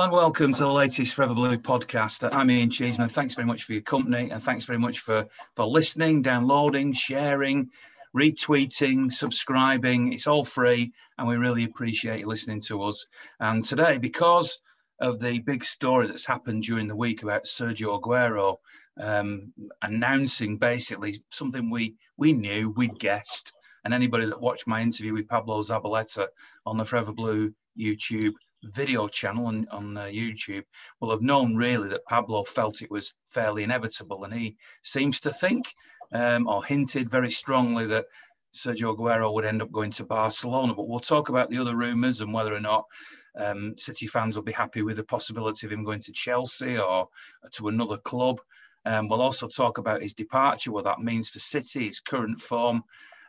And welcome to the latest Forever Blue podcast. I'm Ian Cheeseman. Thanks very much for your company and thanks very much for, for listening, downloading, sharing, retweeting, subscribing. It's all free and we really appreciate you listening to us. And today, because of the big story that's happened during the week about Sergio Aguero um, announcing basically something we, we knew, we'd guessed, and anybody that watched my interview with Pablo Zabaleta on the Forever Blue YouTube video channel on, on uh, YouTube will have known really that Pablo felt it was fairly inevitable. And he seems to think um, or hinted very strongly that Sergio Aguero would end up going to Barcelona. But we'll talk about the other rumours and whether or not um, City fans will be happy with the possibility of him going to Chelsea or to another club. Um, we'll also talk about his departure, what that means for City, his current form,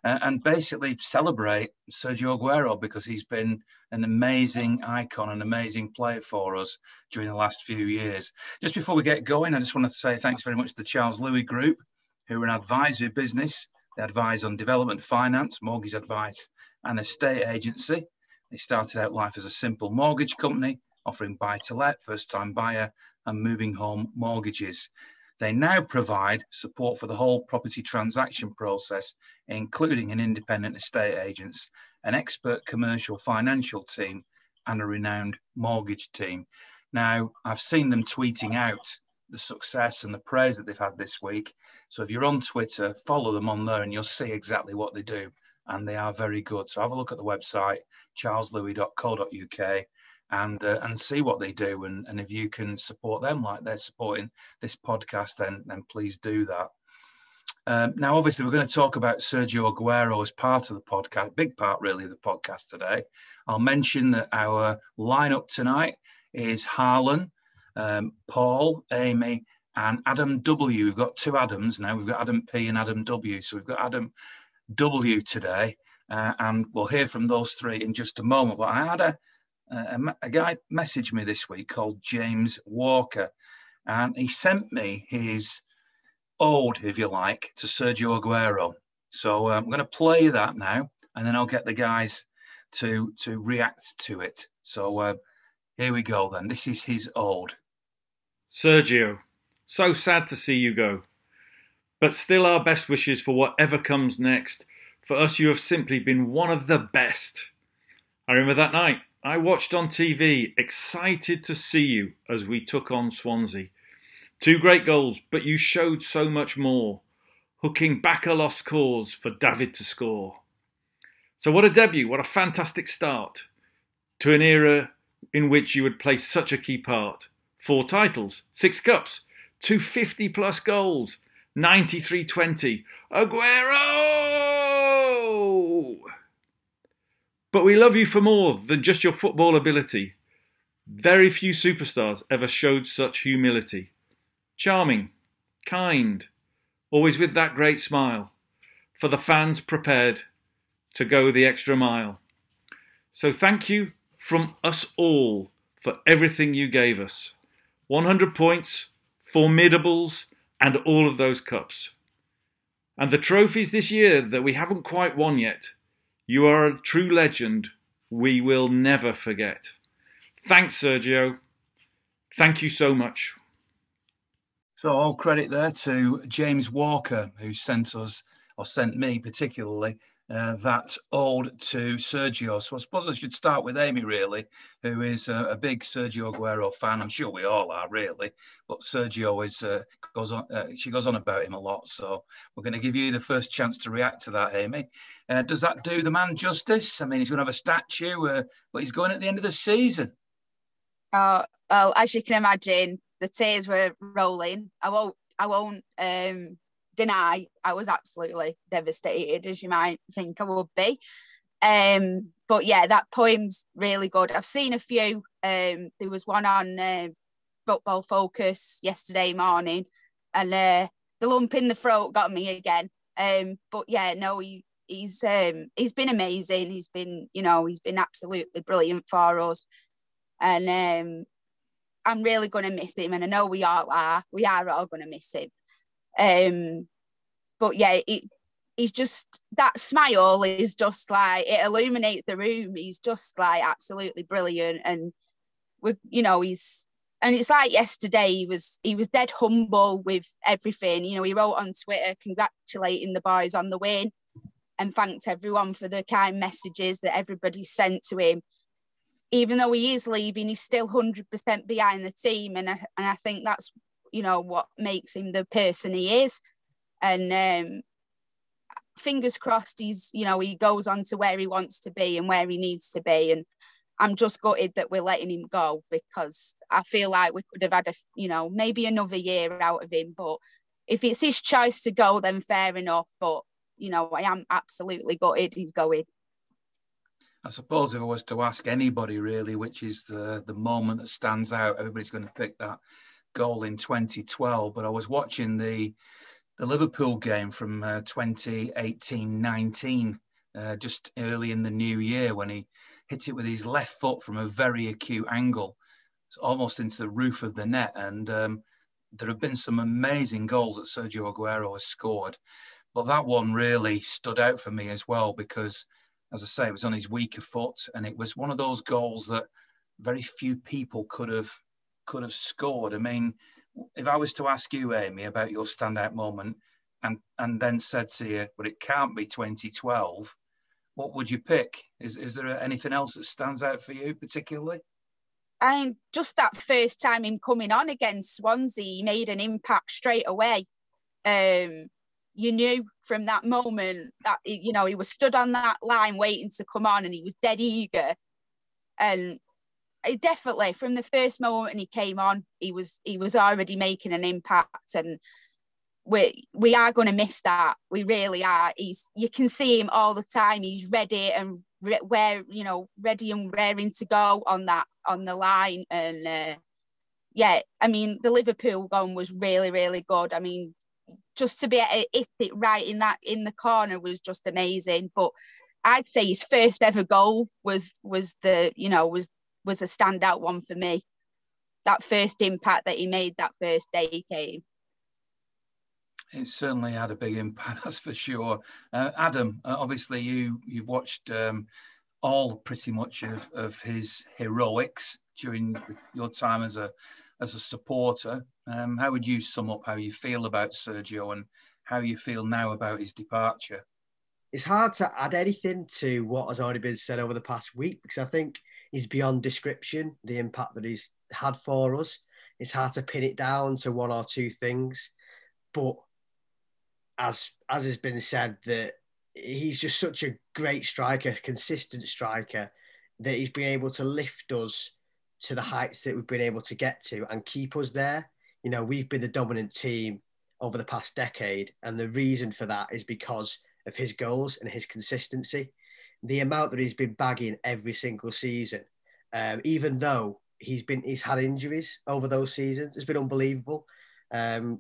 uh, and basically celebrate Sergio Aguero because he's been an amazing icon, an amazing player for us during the last few years. Just before we get going, I just want to say thanks very much to the Charles Lewis Group, who are an advisory business. They advise on development finance, mortgage advice, and estate agency. They started out life as a simple mortgage company, offering buy to let, first time buyer, and moving home mortgages. They now provide support for the whole property transaction process, including an independent estate agents, an expert commercial financial team, and a renowned mortgage team. Now, I've seen them tweeting out the success and the praise that they've had this week. So if you're on Twitter, follow them on there and you'll see exactly what they do. And they are very good. So have a look at the website, charleslewis.co.uk, and uh, and see what they do and, and if you can support them like they're supporting this podcast then then please do that. Um, now obviously we're going to talk about Sergio Aguero as part of the podcast big part really of the podcast today. I'll mention that our lineup tonight is Harlan um, Paul Amy and Adam W. We've got two Adams now. We've got Adam P and Adam W. So we've got Adam W today uh, and we'll hear from those three in just a moment. But I had a a, a guy messaged me this week called James Walker, and he sent me his ode, if you like, to Sergio Aguero. So uh, I'm going to play that now, and then I'll get the guys to to react to it. So uh, here we go. Then this is his ode. Sergio, so sad to see you go, but still our best wishes for whatever comes next. For us, you have simply been one of the best. I remember that night I watched on TV, excited to see you as we took on Swansea. Two great goals, but you showed so much more, hooking back a lost cause for David to score. So, what a debut, what a fantastic start to an era in which you would play such a key part. Four titles, six cups, 250 plus goals, 93 20. Aguero! But we love you for more than just your football ability. Very few superstars ever showed such humility. Charming, kind, always with that great smile, for the fans prepared to go the extra mile. So thank you from us all for everything you gave us. 100 points, formidables, and all of those cups. And the trophies this year that we haven't quite won yet you are a true legend we will never forget. Thanks, Sergio. Thank you so much. So, all credit there to James Walker, who sent us, or sent me particularly, uh, that ode to Sergio. So I suppose I should start with Amy, really, who is a, a big Sergio Aguero fan. I'm sure we all are, really. But Sergio is uh, goes on. Uh, she goes on about him a lot. So we're going to give you the first chance to react to that, Amy. Uh, does that do the man justice? I mean, he's going to have a statue, uh, but he's going at the end of the season. Oh, well, as you can imagine, the tears were rolling. I won't. I won't. Um, deny I was absolutely devastated, as you might think I would be. Um, but yeah, that poem's really good. I've seen a few. Um, there was one on uh, Football Focus yesterday morning, and uh, the lump in the throat got me again. Um, but yeah, no, he, he's um, he's been amazing. He's been, you know, he's been absolutely brilliant for us, and um, I'm really going to miss him. And I know we all are. We are all going to miss him. Um, but yeah, it, he's just that smile is just like it illuminates the room. He's just like absolutely brilliant, and we you know, he's and it's like yesterday he was he was dead humble with everything. You know, he wrote on Twitter congratulating the boys on the win and thanked everyone for the kind messages that everybody sent to him. Even though he is leaving, he's still 100% behind the team. And I, and I think that's, you know, what makes him the person he is. And um, fingers crossed he's, you know, he goes on to where he wants to be and where he needs to be. And I'm just gutted that we're letting him go because I feel like we could have had a, you know, maybe another year out of him. But if it's his choice to go, then fair enough. But you know, I am absolutely gutted he's going. I suppose if I was to ask anybody really, which is the the moment that stands out, everybody's going to pick that goal in 2012. But I was watching the the Liverpool game from uh, 2018-19, uh, just early in the new year when he hit it with his left foot from a very acute angle, almost into the roof of the net. And um, there have been some amazing goals that Sergio Aguero has scored. But that one really stood out for me as well because, as I say, it was on his weaker foot, and it was one of those goals that very few people could have could have scored. I mean, if I was to ask you, Amy, about your standout moment, and and then said to you, but it can't be 2012, what would you pick? Is is there anything else that stands out for you particularly? And just that first time him coming on against Swansea, he made an impact straight away. Um, you knew from that moment that you know he was stood on that line waiting to come on and he was dead eager and definitely from the first moment he came on he was he was already making an impact and we we are going to miss that. We really are. He's you can see him all the time. He's ready and re- where you know ready and raring to go on that on the line and uh, yeah i mean the liverpool one was really really good. I mean just to be hit it right in that in the corner was just amazing. But I'd say his first ever goal was was the you know was was a standout one for me. That first impact that he made that first day he came. It certainly had a big impact, that's for sure. Uh, Adam, uh, obviously you you've watched um, all pretty much of, of his heroics during your time as a as a supporter. Um, how would you sum up how you feel about Sergio and how you feel now about his departure? It's hard to add anything to what has already been said over the past week because I think he's beyond description, the impact that he's had for us. It's hard to pin it down to one or two things. But as as has been said, that he's just such a great striker, consistent striker, that he's been able to lift us to the heights that we've been able to get to and keep us there. You know, we've been the dominant team over the past decade, and the reason for that is because of his goals and his consistency. The amount that he's been bagging every single season, um, even though he's been he's had injuries over those seasons, it's been unbelievable. Um,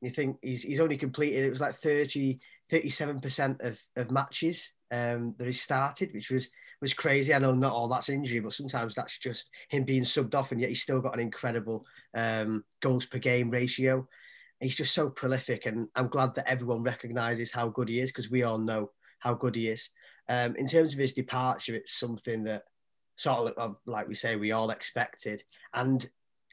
you think he's he's only completed it was like 30 37% of, of matches um, that he started, which was was crazy. I know not all that's injury, but sometimes that's just him being subbed off, and yet he's still got an incredible um, goals per game ratio. He's just so prolific, and I'm glad that everyone recognises how good he is because we all know how good he is. Um, in terms of his departure, it's something that sort of like we say we all expected, and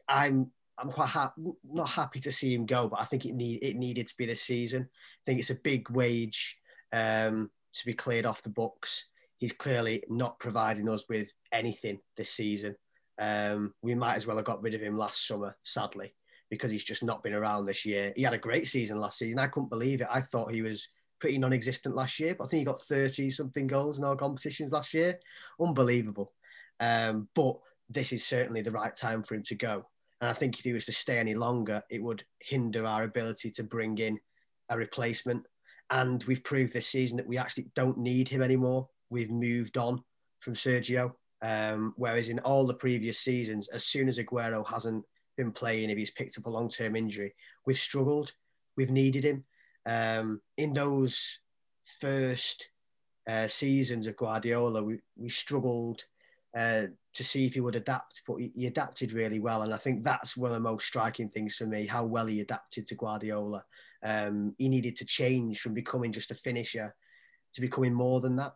I'm I'm quite happy, not happy to see him go, but I think it need it needed to be this season. I think it's a big wage um, to be cleared off the books he's clearly not providing us with anything this season. Um, we might as well have got rid of him last summer, sadly, because he's just not been around this year. He had a great season last season. I couldn't believe it. I thought he was pretty non-existent last year, but I think he got 30 something goals in our competitions last year. Unbelievable. Um, but this is certainly the right time for him to go. And I think if he was to stay any longer, it would hinder our ability to bring in a replacement. And we've proved this season that we actually don't need him anymore we've moved on from Sergio. Um, whereas in all the previous seasons, as soon as Aguero hasn't been playing, if he's picked up a long term injury, we've struggled. We've needed him. Um, in those first uh, seasons of Guardiola, we, we struggled uh, to see if he would adapt, but he, he, adapted really well. And I think that's one of the most striking things for me how well he adapted to Guardiola. Um, he needed to change from becoming just a finisher to becoming more than that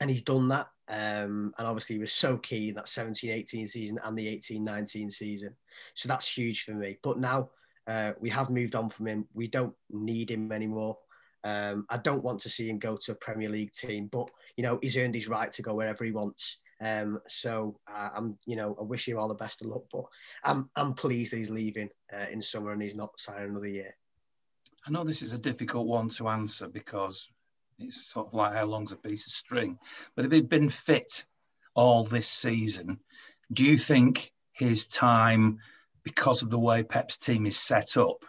and he's done that. Um, and obviously, he was so key in that 17 18 season and the 18 19 season. So that's huge for me. But now uh, we have moved on from him. We don't need him anymore. Um, I don't want to see him go to a Premier League team, but you know he's earned his right to go wherever he wants. Um, so uh, I'm, you know, I wish him all the best of luck, but I'm, I'm pleased that he's leaving uh, in summer and he's not signing another year. I know this is a difficult one to answer because it's sort of like how long's a piece of string. But if he'd been fit all this season, do you think his time, because of the way Pep's team is set up,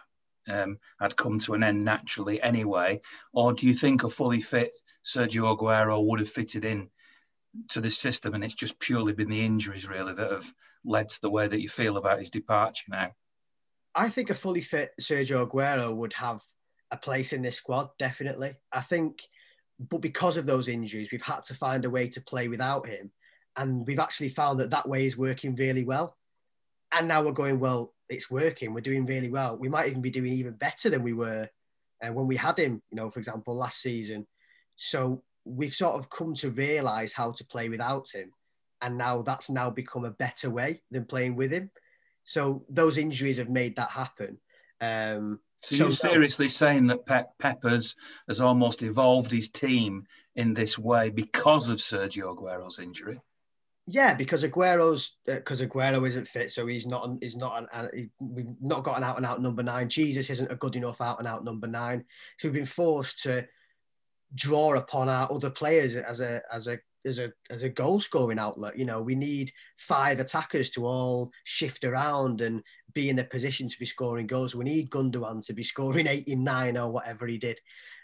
um, had come to an end naturally anyway? Or do you think a fully fit Sergio Aguero would have fitted in to this system and it's just purely been the injuries really that have led to the way that you feel about his departure now? I think a fully fit Sergio Aguero would have a place in this squad, definitely. I think, but because of those injuries, we've had to find a way to play without him. And we've actually found that that way is working really well. And now we're going, well, it's working. We're doing really well. We might even be doing even better than we were uh, when we had him, you know, for example, last season. So we've sort of come to realize how to play without him. And now that's now become a better way than playing with him. So those injuries have made that happen. Um, so, so you're seriously saying that Pep Peppers has almost evolved his team in this way because of Sergio Aguero's injury? Yeah, because Aguero's because uh, Aguero isn't fit, so he's not he's not an, an he, we've not got an out and out number nine. Jesus isn't a good enough out and out number nine, so we've been forced to draw upon our other players as a as a as a as a goal scoring outlet. You know, we need five attackers to all shift around and be in a position to be scoring goals. We need Gundogan to be scoring 89 or whatever he did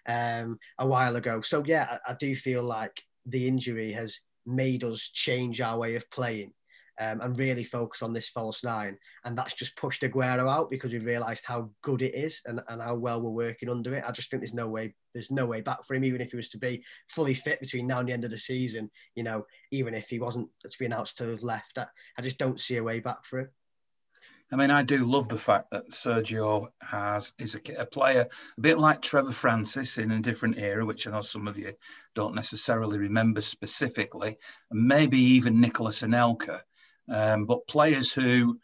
um, a while ago. So yeah, I, I do feel like the injury has made us change our way of playing um, and really focus on this false nine. And that's just pushed Aguero out because we realised how good it is and, and how well we're working under it. I just think there's no way there's no way back for him, even if he was to be fully fit between now and the end of the season. You know, even if he wasn't to be announced to have left, I, I just don't see a way back for him. I mean, I do love the fact that Sergio has is a, a, player a bit like Trevor Francis in a different era, which I know some of you don't necessarily remember specifically, and maybe even Nicolas Anelka. Um, but players who,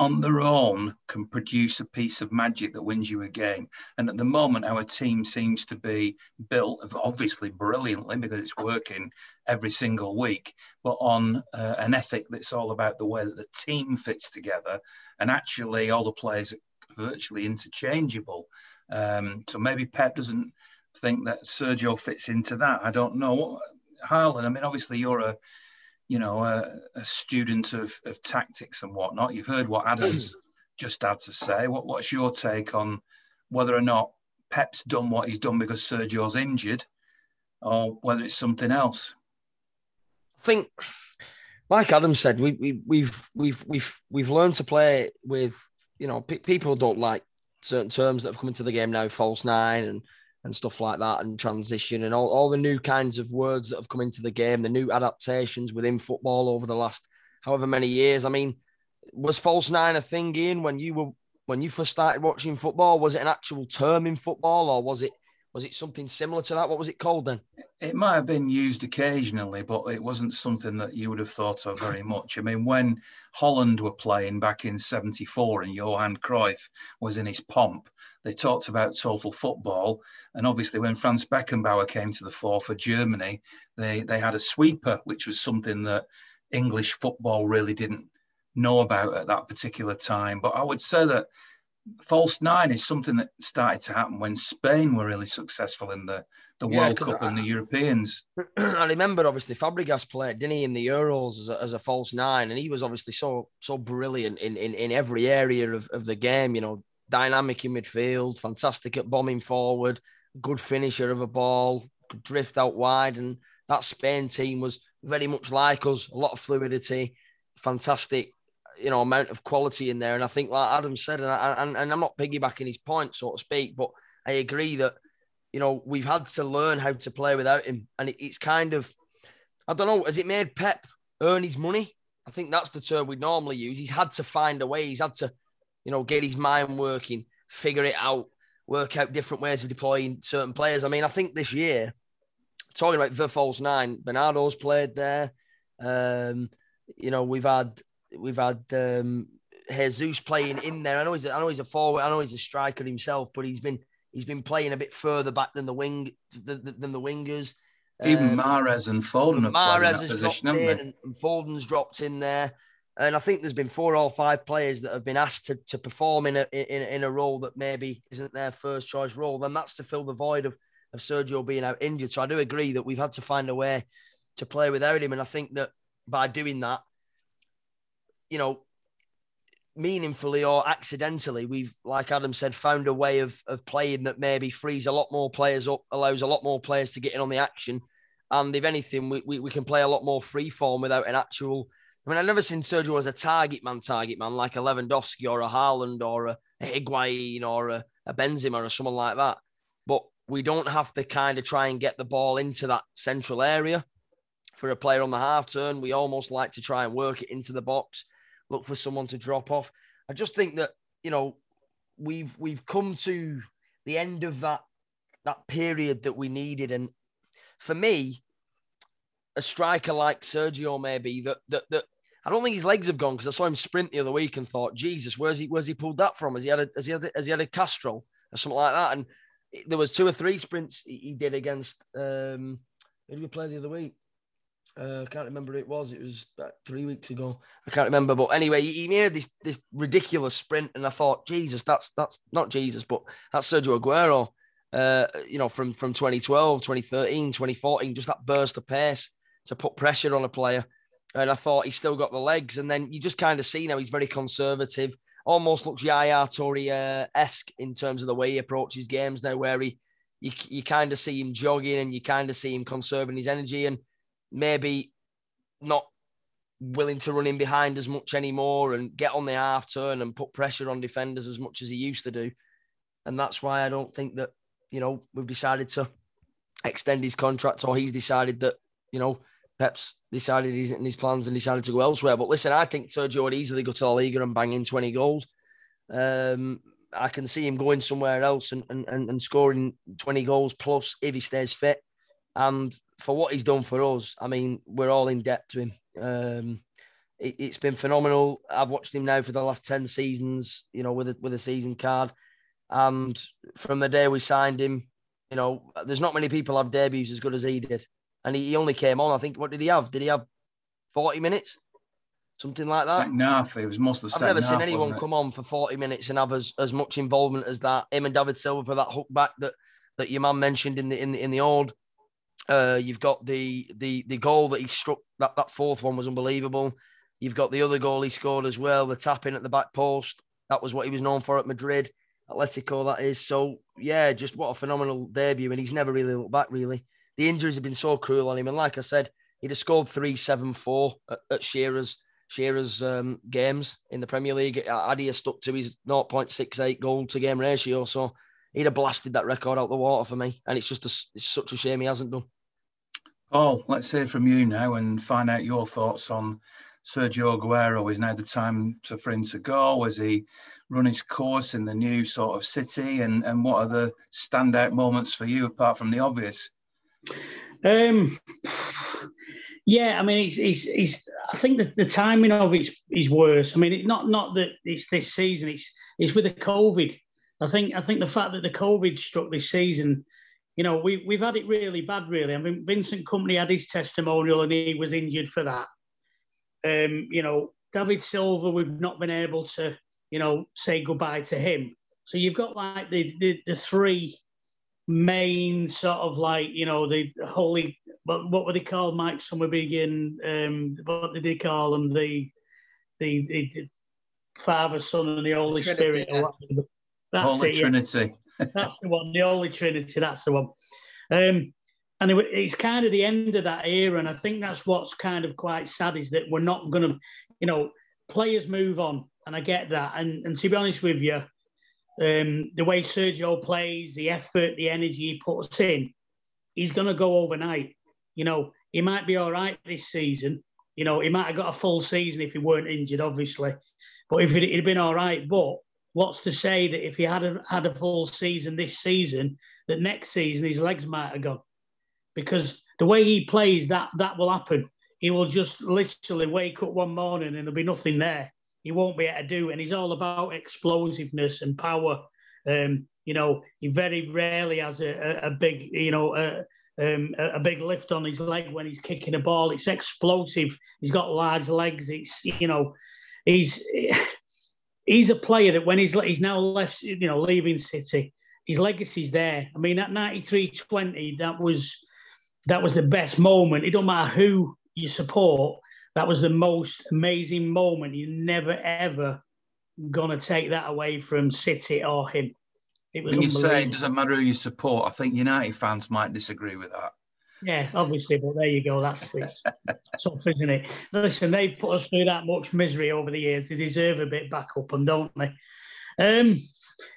on their own, can produce a piece of magic that wins you a game. And at the moment, our team seems to be built, obviously brilliantly because it's working every single week, but on uh, an ethic that's all about the way that the team fits together. And actually, all the players are virtually interchangeable. Um, so maybe Pep doesn't think that Sergio fits into that. I don't know. Harlan, I mean, obviously, you're a you know, a, a student of, of tactics and whatnot. You've heard what Adam's mm. just had to say. What, what's your take on whether or not Pep's done what he's done because Sergio's injured, or whether it's something else? I think, like Adam said, we, we we've we've we've we've learned to play with. You know, people don't like certain terms that have come into the game now, false nine and and stuff like that, and transition and all, all the new kinds of words that have come into the game, the new adaptations within football over the last however many years. I mean, was false nine a thing in when you were when you first started watching football? Was it an actual term in football, or was it was it something similar to that? What was it called then? It might have been used occasionally, but it wasn't something that you would have thought of very much. I mean, when Holland were playing back in '74 and Johan Cruyff was in his pomp, they talked about total football. And obviously, when Franz Beckenbauer came to the fore for Germany, they, they had a sweeper, which was something that English football really didn't know about at that particular time. But I would say that false nine is something that started to happen when Spain were really successful in the, the yeah, World Cup I, and the Europeans. I remember obviously Fabregas played, didn't he, in the Euros as a, as a false nine, and he was obviously so so brilliant in, in, in every area of, of the game. You know, dynamic in midfield, fantastic at bombing forward, good finisher of a ball, could drift out wide. And that Spain team was very much like us, a lot of fluidity, fantastic, you know, amount of quality in there. And I think, like Adam said, and, I, and, and I'm not piggybacking his point, so to speak, but I agree that, you know, we've had to learn how to play without him. And it, it's kind of, I don't know, has it made Pep earn his money? I think that's the term we normally use. He's had to find a way. He's had to you know, get his mind working, figure it out, work out different ways of deploying certain players. I mean, I think this year, talking about the false nine, Bernardo's played there. Um, you know, we've had we've had um, Jesus playing in there. I know he's I know he's a forward. I know he's a striker himself, but he's been he's been playing a bit further back than the wing than, than the wingers. Even um, Mahrez and Foden have in that position, dropped in, and, and Foden's dropped in there. And I think there's been four or five players that have been asked to, to perform in a in, in a role that maybe isn't their first choice role. Then that's to fill the void of of Sergio being out injured. So I do agree that we've had to find a way to play without him. And I think that by doing that, you know, meaningfully or accidentally, we've, like Adam said, found a way of, of playing that maybe frees a lot more players up, allows a lot more players to get in on the action. And if anything, we, we, we can play a lot more free form without an actual. I mean, I've never seen Sergio as a target man, target man like a Lewandowski or a Haaland or a, Higuain or a, a Benzema or someone like that. But we don't have to kind of try and get the ball into that central area for a player on the half turn. We almost like to try and work it into the box, look for someone to drop off. I just think that you know we've we've come to the end of that that period that we needed, and for me, a striker like Sergio maybe that that that. I don't think his legs have gone because I saw him sprint the other week and thought, Jesus, where's he? Where's he pulled that from? Has he had a? Has he had a, has he had a Castrol or something like that? And there was two or three sprints he did against. Um, who did we play the other week? Uh, I can't remember who it was. It was about three weeks ago. I can't remember. But anyway, he made this this ridiculous sprint, and I thought, Jesus, that's that's not Jesus, but that's Sergio Aguero. Uh, you know, from from 2012, 2013, 2014, just that burst of pace to put pressure on a player. And I thought he's still got the legs. And then you just kind of see now he's very conservative almost looks Yaya Toure esque in terms of the way he approaches games now, where he you, you kind of see him jogging and you kind of see him conserving his energy and maybe not willing to run in behind as much anymore and get on the half turn and put pressure on defenders as much as he used to do. And that's why I don't think that, you know, we've decided to extend his contract or he's decided that, you know, Pep's decided he's in his plans and decided to go elsewhere. But listen, I think Sergio would easily go to La Liga and bang in 20 goals. Um, I can see him going somewhere else and, and, and scoring 20 goals plus if he stays fit. And for what he's done for us, I mean, we're all in debt to him. Um, it, has been phenomenal. I've watched him now for the last 10 seasons, you know, with a, with a season card. And from the day we signed him, you know, there's not many people have debuts as good as he did and he, he only came on. I think what did he have? Did he have forty minutes? Something like that. Second half. It was most of the I've never seen anyone come on for 40 minutes and have as, as much involvement as that. Him and David Silva for that hook back that, that your man mentioned in the in the in the old. Uh, you've got the the the goal that he struck. That that fourth one was unbelievable. You've got the other goal he scored as well. The tapping at the back post. That was what he was known for at Madrid, Atletico. That is. So yeah, just what a phenomenal debut, and he's never really looked back. Really, the injuries have been so cruel on him. And like I said, he'd have scored three, seven, four at, at Shearer's Shearer's um, games in the Premier League. Adi stuck to his 0.68 goal to game ratio, so he'd have blasted that record out the water for me. And it's just a, it's such a shame he hasn't done. Oh, let's hear from you now and find out your thoughts on Sergio Aguero. Is now the time for him to go? Has he run his course in the new sort of city? And, and what are the standout moments for you apart from the obvious? Um, yeah, I mean, it's, it's I think that the timing of it is worse. I mean, it, not not that it's this season. It's it's with the COVID. I think I think the fact that the COVID struck this season, you know, we we've had it really bad. Really, I mean, Vincent Kompany had his testimonial and he was injured for that. Um, you know, David Silva, we've not been able to, you know, say goodbye to him. So you've got like the the, the three main sort of like you know the holy what what were they called Mike Summerbee um what did they call them the the, the Father Son and the Holy Trinity, Spirit yeah. that's Holy it, Trinity. That's the one the Holy Trinity that's the one um and it, it's kind of the end of that era and I think that's what's kind of quite sad is that we're not going to you know players move on and I get that and and to be honest with you um, the way Sergio plays, the effort, the energy he puts in, he's going to go overnight. You know, he might be all right this season. You know, he might have got a full season if he weren't injured, obviously. But if it had been all right, but what's to say that if he had a, had a full season this season, that next season his legs might have gone. because the way he plays, that that will happen. He will just literally wake up one morning and there'll be nothing there. He won't be able to do. And he's all about explosiveness and power. Um, you know, he very rarely has a, a, a big, you know, a, um, a, big lift on his leg when he's kicking a ball. It's explosive. He's got large legs. It's you know, he's he's a player that when he's he's now left, you know, leaving City, his legacy's there. I mean, at 93-20, that was that was the best moment. It don't matter who you support. That was the most amazing moment. You're never ever gonna take that away from City or him. It was when you say it doesn't matter who you support, I think United fans might disagree with that. Yeah, obviously, but there you go. That's it's tough, isn't it? Listen, they've put us through that much misery over the years. They deserve a bit back up, and don't they? Um,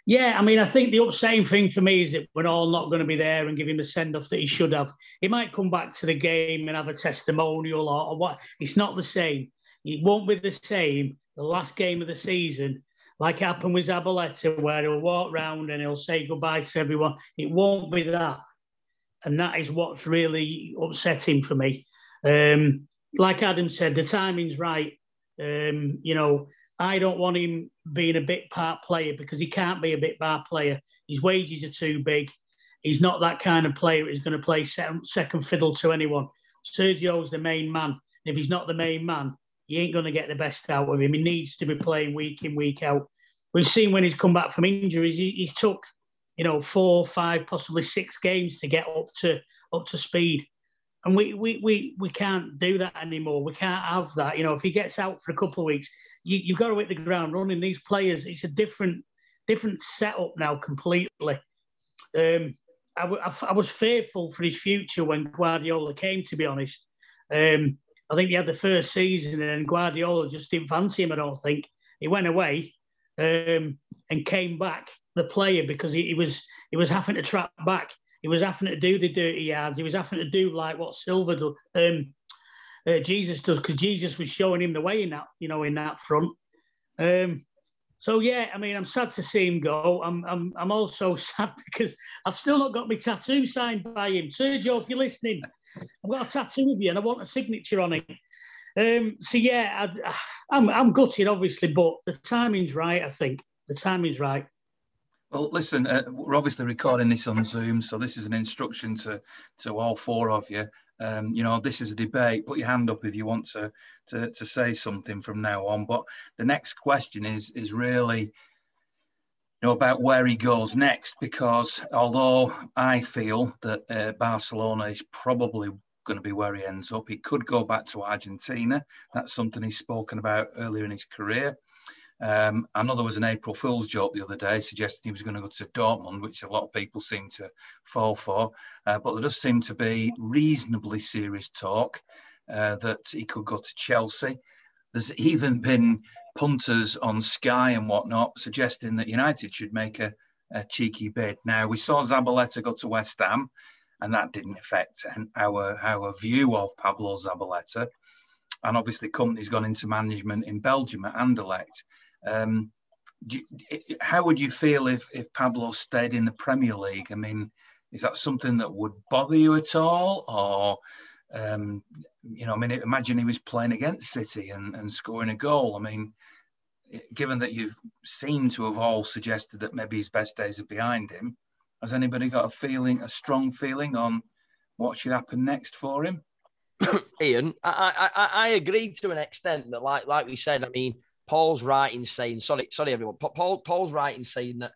yeah, I mean, I think the upsetting thing for me is that we're all not going to be there and give him the send off that he should have. He might come back to the game and have a testimonial or, or what. It's not the same. It won't be the same. The last game of the season, like happened with Zabaleta, where he'll walk round and he'll say goodbye to everyone. It won't be that and that is what's really upsetting for me. Um, like Adam said, the timing's right. Um, you know, I don't want him being a bit part player because he can't be a bit part player. His wages are too big. He's not that kind of player who's going to play second fiddle to anyone. Sergio's the main man. If he's not the main man, he ain't going to get the best out of him. He needs to be playing week in, week out. We've seen when he's come back from injuries, he, he's took you know, four, five, possibly six games to get up to up to speed. And we we we we can't do that anymore. We can't have that. You know, if he gets out for a couple of weeks, you, you've got to hit the ground running. These players, it's a different different setup now completely. Um, I, I was fearful for his future when Guardiola came, to be honest. Um, I think he had the first season and Guardiola just didn't fancy him, I don't think. He went away um, and came back the player because he, he, was he was having to trap back. He was having to do the dirty yards. He was having to do like what Silva does, um, uh, Jesus does, because Jesus was showing him the way in that you know in that front. Um, so yeah, I mean, I'm sad to see him go. I'm I'm I'm also sad because I've still not got my tattoo signed by him. Sergio, if you're listening, I've got a tattoo of you and I want a signature on it. Um, so yeah, I, I'm I'm gutted, obviously, but the timing's right. I think the timing's right. Well, listen, uh, we're obviously recording this on Zoom, so this is an instruction to to all four of you. Um, you know, this is a debate. Put your hand up if you want to, to to say something from now on. But the next question is is really, you know, about where he goes next. Because although I feel that uh, Barcelona is probably going to be where he ends up, he could go back to Argentina. That's something he's spoken about earlier in his career. Um, I know there was an April Fool's joke the other day suggesting he was going to go to Dortmund, which a lot of people seem to fall for. Uh, but there does seem to be reasonably serious talk uh, that he could go to Chelsea. There's even been punters on Sky and whatnot suggesting that United should make a, a cheeky bid. Now, we saw Zabaleta go to West Ham, and that didn't affect our, our view of Pablo Zabaleta. And obviously, Kompany's gone into management in Belgium at Anderlecht. Um, you, how would you feel if, if Pablo stayed in the Premier League? I mean, is that something that would bother you at all? Or, um, you know, I mean, imagine he was playing against City and, and scoring a goal. I mean, given that you've seemed to have all suggested that maybe his best days are behind him, has anybody got a feeling, a strong feeling on what should happen next for him? Ian, I, I, I agree to an extent that, like like we said, I mean, Paul's right in saying, sorry, sorry everyone. Paul Paul's right in saying that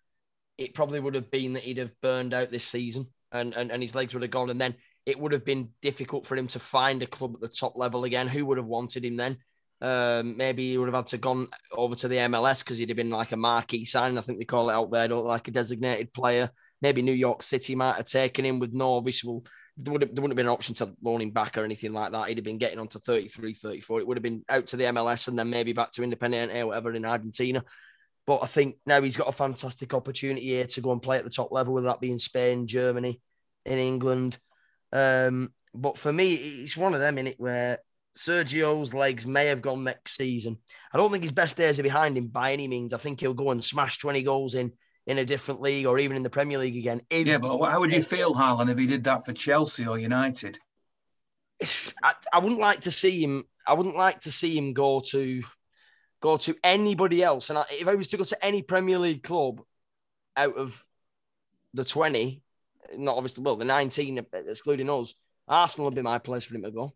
it probably would have been that he'd have burned out this season and, and, and his legs would have gone. And then it would have been difficult for him to find a club at the top level again. Who would have wanted him then? Um, maybe he would have had to gone over to the MLS because he'd have been like a marquee signing. I think they call it out there, like a designated player. Maybe New York City might have taken him with no visual there, would have, there wouldn't have been an option to loan him back or anything like that. He'd have been getting on to 33, 34. It would have been out to the MLS and then maybe back to Independiente or whatever in Argentina. But I think now he's got a fantastic opportunity here to go and play at the top level, whether that be in Spain, Germany, in England. Um, but for me, it's one of them in it where Sergio's legs may have gone next season. I don't think his best days are behind him by any means. I think he'll go and smash 20 goals in in a different league or even in the Premier League again. Yeah, but how would you feel, Harlan, if he did that for Chelsea or United? I, I wouldn't like to see him. I wouldn't like to see him go to go to anybody else. And I, if I was to go to any Premier League club out of the twenty, not obviously well the nineteen excluding us, Arsenal would be my place for him to go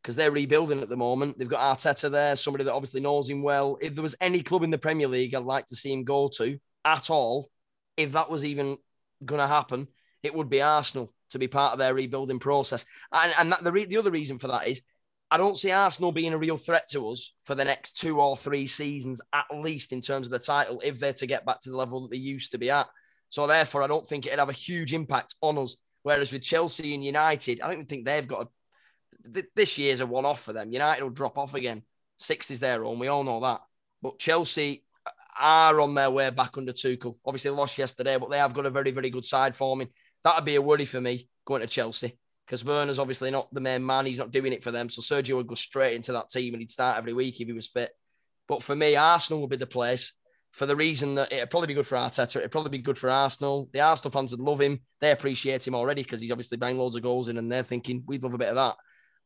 because they're rebuilding at the moment. They've got Arteta there, somebody that obviously knows him well. If there was any club in the Premier League I'd like to see him go to at all, if that was even going to happen, it would be Arsenal to be part of their rebuilding process. And, and that, the, re- the other reason for that is I don't see Arsenal being a real threat to us for the next two or three seasons, at least in terms of the title, if they're to get back to the level that they used to be at. So therefore, I don't think it'd have a huge impact on us. Whereas with Chelsea and United, I don't even think they've got a, this year's a one-off for them. United will drop off again. Sixth is their own. We all know that. But Chelsea are on their way back under Tuchel. Obviously, lost yesterday, but they have got a very, very good side forming. That'd be a worry for me going to Chelsea because Werner's obviously not the main man. He's not doing it for them. So Sergio would go straight into that team and he'd start every week if he was fit. But for me, Arsenal would be the place for the reason that it'd probably be good for Arteta. It'd probably be good for Arsenal. The Arsenal fans would love him. They appreciate him already because he's obviously banging loads of goals in and they're thinking, we'd love a bit of that.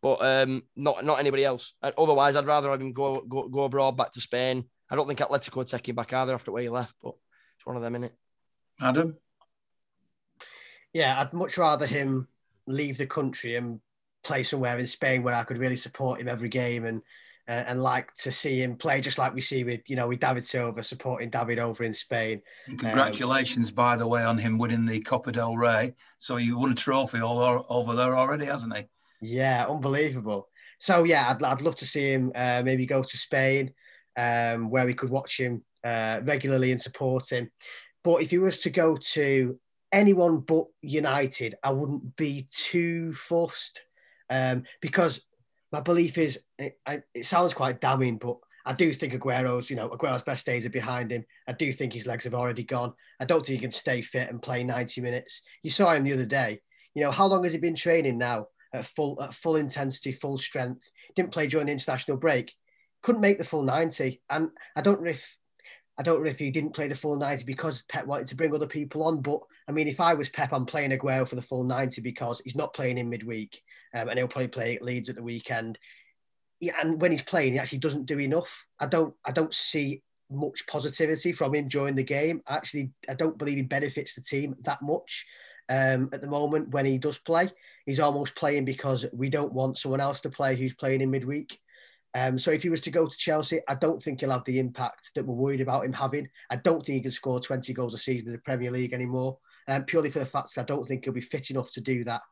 But um, not not anybody else. Otherwise, I'd rather have him go, go, go abroad back to Spain I don't think Atletico would take him back either after where he left, but it's one of them, in it. Adam? Yeah, I'd much rather him leave the country and play somewhere in Spain where I could really support him every game and uh, and like to see him play just like we see with you know with David Silva supporting David over in Spain. And congratulations, um, by the way, on him winning the Copa del Rey. So he won a trophy all over there already, hasn't he? Yeah, unbelievable. So yeah, I'd, I'd love to see him uh, maybe go to Spain um, where we could watch him uh, regularly and support him. But if he was to go to anyone but United, I wouldn't be too fussed um, because my belief is it, it, sounds quite damning, but I do think Aguero's, you know, Aguero's best days are behind him. I do think his legs have already gone. I don't think he can stay fit and play 90 minutes. You saw him the other day. You know, how long has he been training now at full at full intensity, full strength? Didn't play during the international break couldn't make the full 90. And I don't know if I don't know if he didn't play the full 90 because Pep wanted to bring other people on. But I mean, if I was Pep, I'm playing Aguero for the full 90 because he's not playing in midweek um, and he'll probably play Leeds at the weekend. Yeah, and when he's playing, he actually doesn't do enough. I don't I don't see much positivity from him during the game. Actually, I don't believe he benefits the team that much um, at the moment when he does play. He's almost playing because we don't want someone else to play who's playing in midweek. Um, so if he was to go to Chelsea, I don't think he'll have the impact that we're worried about him having. I don't think he can score 20 goals a season in the Premier League anymore, um, purely for the fact that I don't think he'll be fit enough to do that.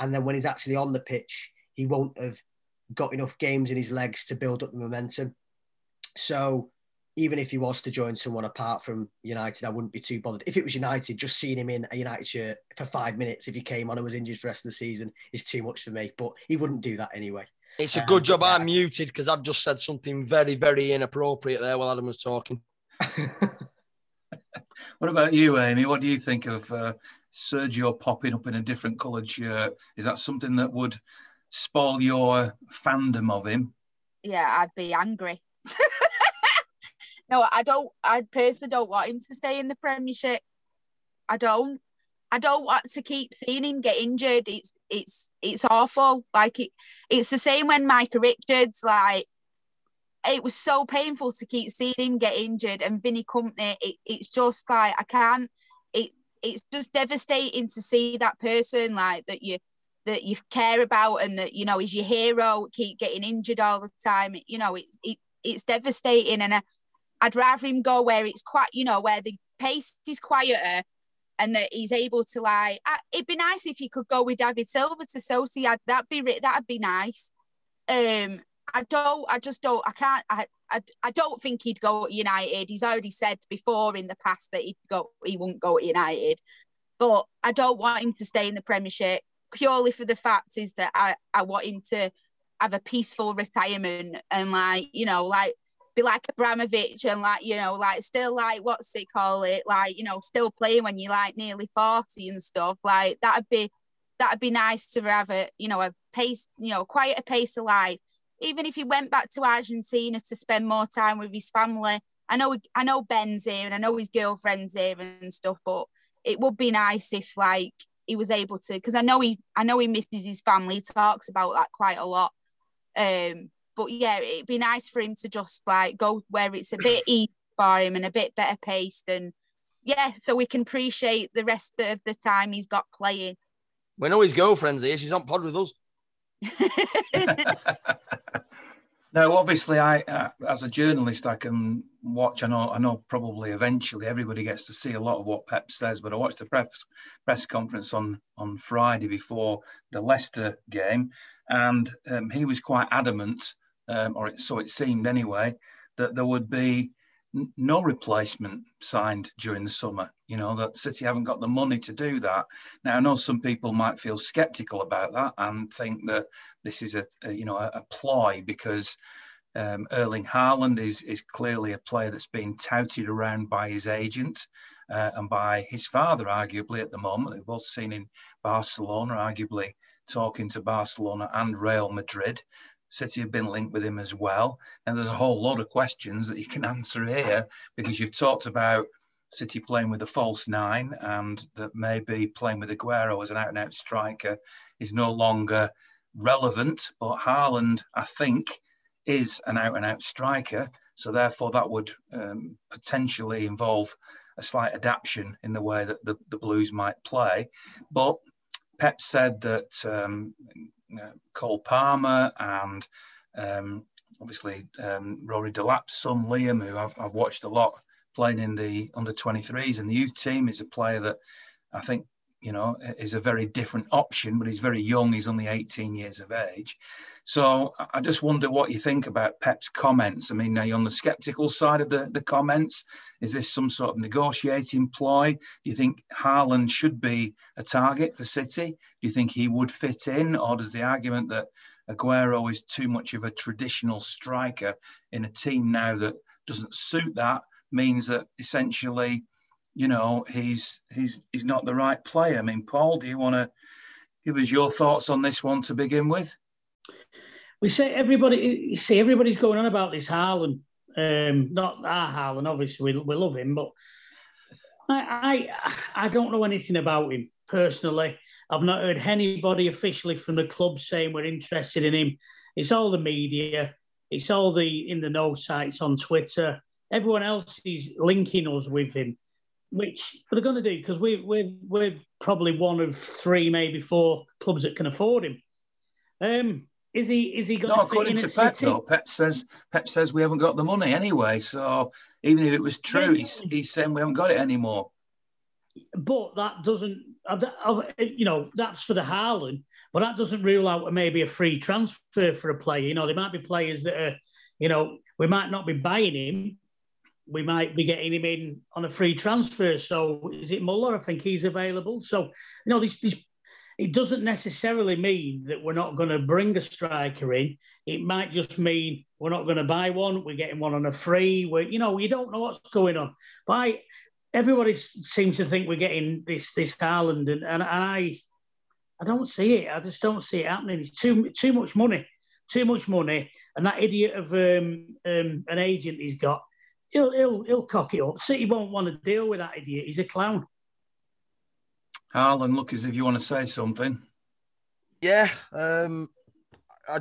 And then when he's actually on the pitch, he won't have got enough games in his legs to build up the momentum. So even if he was to join someone apart from United, I wouldn't be too bothered. If it was United, just seeing him in a United shirt for five minutes, if he came on and was injured for the rest of the season, is too much for me. But he wouldn't do that anyway. It's a good job I'm muted because I've just said something very, very inappropriate there while Adam was talking. what about you, Amy? What do you think of uh, Sergio popping up in a different coloured shirt? Is that something that would spoil your fandom of him? Yeah, I'd be angry. no, I don't. I personally don't want him to stay in the Premiership. I don't. I don't want to keep seeing him get injured. It's it's it's awful. Like it, it's the same when Micah Richards like it was so painful to keep seeing him get injured and Vinny Kompany. It, it's just like I can't. It it's just devastating to see that person like that you that you care about and that you know is your hero keep getting injured all the time. You know it's it, it's devastating and I, I'd rather him go where it's quite you know where the pace is quieter and that he's able to like. it'd be nice if he could go with David Silva to Sociedad. That'd be that'd be nice. Um, I don't. I just don't. I can't. I, I, I don't think he'd go at United. He's already said before in the past that he'd go. He wouldn't go at United. But I don't want him to stay in the Premiership purely for the fact is that I, I want him to have a peaceful retirement and like you know like be like Ibrahimovic and like you know like still like what's it call it like you know still playing when you're like nearly 40 and stuff like that'd be that'd be nice to have a you know a pace you know quite a pace of life even if he went back to Argentina to spend more time with his family I know I know Ben's here and I know his girlfriend's here and stuff, but it would be nice if like he was able to because I know he I know he misses his family. He talks about that quite a lot. Um, but yeah, it'd be nice for him to just like go where it's a bit easier for him and a bit better paced and yeah, so we can appreciate the rest of the time he's got playing. We know his girlfriend's here. She's on pod with us. no, obviously, I uh, as a journalist, I can watch. I know, I know. Probably eventually, everybody gets to see a lot of what Pep says. But I watched the press press conference on on Friday before the Leicester game, and um, he was quite adamant, um, or it, so it seemed anyway, that there would be no replacement signed during the summer. You know that City haven't got the money to do that. Now I know some people might feel sceptical about that and think that this is a, a you know a, a, ploy because um, Erling Haaland is is clearly a player that's being touted around by his agent uh, and by his father, arguably at the moment. They've both seen in Barcelona, arguably talking to Barcelona and Real Madrid. City have been linked with him as well. And there's a whole lot of questions that you can answer here because you've talked about City playing with a false nine and that maybe playing with Aguero as an out and out striker is no longer relevant. But Haaland, I think, is an out and out striker. So therefore, that would um, potentially involve a slight adaptation in the way that the, the Blues might play. But Pep said that um, uh, Cole Palmer and um, obviously um, Rory Delap's son Liam, who I've, I've watched a lot playing in the under 23s and the youth team, is a player that I think you know is a very different option, but he's very young. He's only 18 years of age. So I just wonder what you think about Pep's comments. I mean, are you on the sceptical side of the, the comments? Is this some sort of negotiating ploy? Do you think Haaland should be a target for City? Do you think he would fit in? Or does the argument that Aguero is too much of a traditional striker in a team now that doesn't suit that means that essentially, you know, he's he's he's not the right player. I mean, Paul, do you want to give us your thoughts on this one to begin with? we say everybody, you see, everybody's going on about this Harlan. Um, not our Haaland, obviously, we, we love him, but I, I, I don't know anything about him personally. I've not heard anybody officially from the club saying we're interested in him. It's all the media, it's all the in the know sites on Twitter. Everyone else is linking us with him, which they're going to do because we, we're, we're probably one of three, maybe four clubs that can afford him. Um, is he is he going no, according to Pep though? Pep says Pep says we haven't got the money anyway. So even if it was true, he's, he's saying we haven't got it anymore. But that doesn't, you know, that's for the Haaland. But that doesn't rule out maybe a free transfer for a player. You know, there might be players that are, you know, we might not be buying him. We might be getting him in on a free transfer. So is it Muller? I think he's available. So you know, this, these it doesn't necessarily mean that we're not going to bring a striker in. It might just mean we're not going to buy one. We're getting one on a free. we you know, you don't know what's going on. But I, everybody seems to think we're getting this this Haaland, and, and, and I, I don't see it. I just don't see it happening. It's too too much money, too much money, and that idiot of um, um, an agent he's got, he'll he'll he'll cock it up. City won't want to deal with that idiot. He's a clown. Harlan, look as if you want to say something. Yeah, um,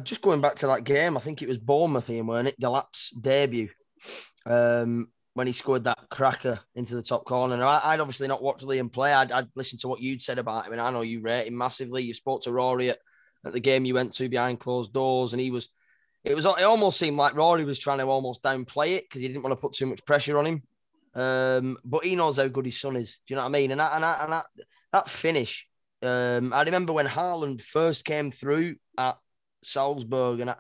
just going back to that game, I think it was Bournemouth, Ian, weren't it? Delap's debut um, when he scored that cracker into the top corner. And I, would obviously not watched Liam play. I'd, I'd listened to what you'd said about him, and I know you rate him massively. You spoke to Rory at, at the game you went to behind closed doors, and he was. It was. It almost seemed like Rory was trying to almost downplay it because he didn't want to put too much pressure on him. Um, but he knows how good his son is. Do you know what I mean? And that, and that, and that, that finish. Um, I remember when Haaland first came through at Salzburg, and I,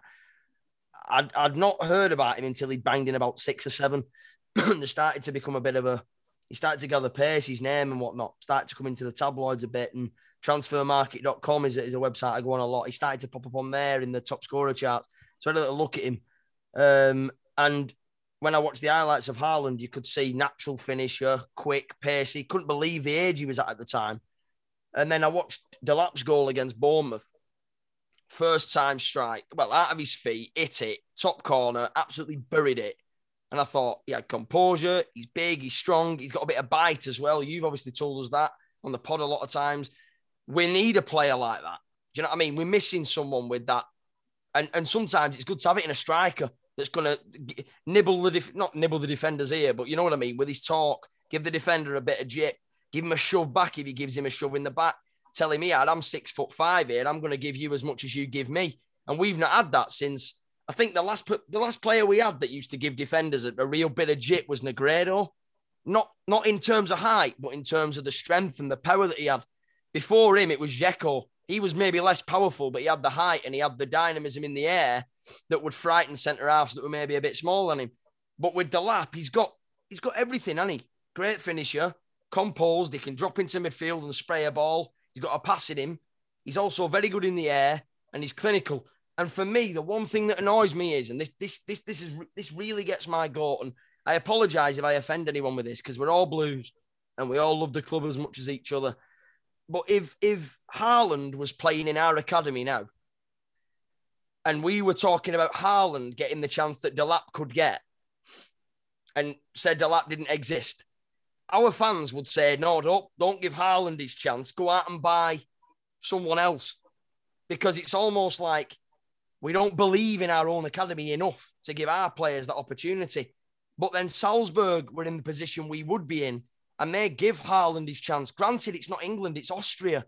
I'd, I'd not heard about him until he banged in about six or seven. they started to become a bit of a, he started to gather pace, his name and whatnot, started to come into the tabloids a bit. And transfermarket.com is, is a website I go on a lot. He started to pop up on there in the top scorer charts. So I had a little look at him. Um, and when I watched the highlights of Haaland, you could see natural finisher, quick, pacey. Couldn't believe the age he was at at the time. And then I watched Delap's goal against Bournemouth. First time strike, well, out of his feet, hit it, top corner, absolutely buried it. And I thought he had composure. He's big. He's strong. He's got a bit of bite as well. You've obviously told us that on the pod a lot of times. We need a player like that. Do you know what I mean? We're missing someone with that. And and sometimes it's good to have it in a striker that's going to nibble the def- not nibble the defender's ear, but you know what I mean. With his talk, give the defender a bit of jip, give him a shove back if he gives him a shove in the back. Tell him, yeah, I'm six foot five here. I'm going to give you as much as you give me. And we've not had that since I think the last the last player we had that used to give defenders a, a real bit of jip was Negredo. Not not in terms of height, but in terms of the strength and the power that he had. Before him, it was Dzeko. He was maybe less powerful, but he had the height and he had the dynamism in the air that would frighten centre halves that were maybe a bit smaller than him. But with Delap, he's got he's got everything, and he great finisher, composed. He can drop into midfield and spray a ball. He's got a pass in him. He's also very good in the air and he's clinical. And for me, the one thing that annoys me is, and this this this this is this really gets my goat. And I apologise if I offend anyone with this because we're all Blues and we all love the club as much as each other. But if if Haaland was playing in our academy now, and we were talking about Haaland getting the chance that Delap could get, and said Delap didn't exist, our fans would say, no, don't, don't give Haaland his chance. Go out and buy someone else. Because it's almost like we don't believe in our own academy enough to give our players that opportunity. But then Salzburg were in the position we would be in, and they give Haaland his chance. Granted, it's not England, it's Austria,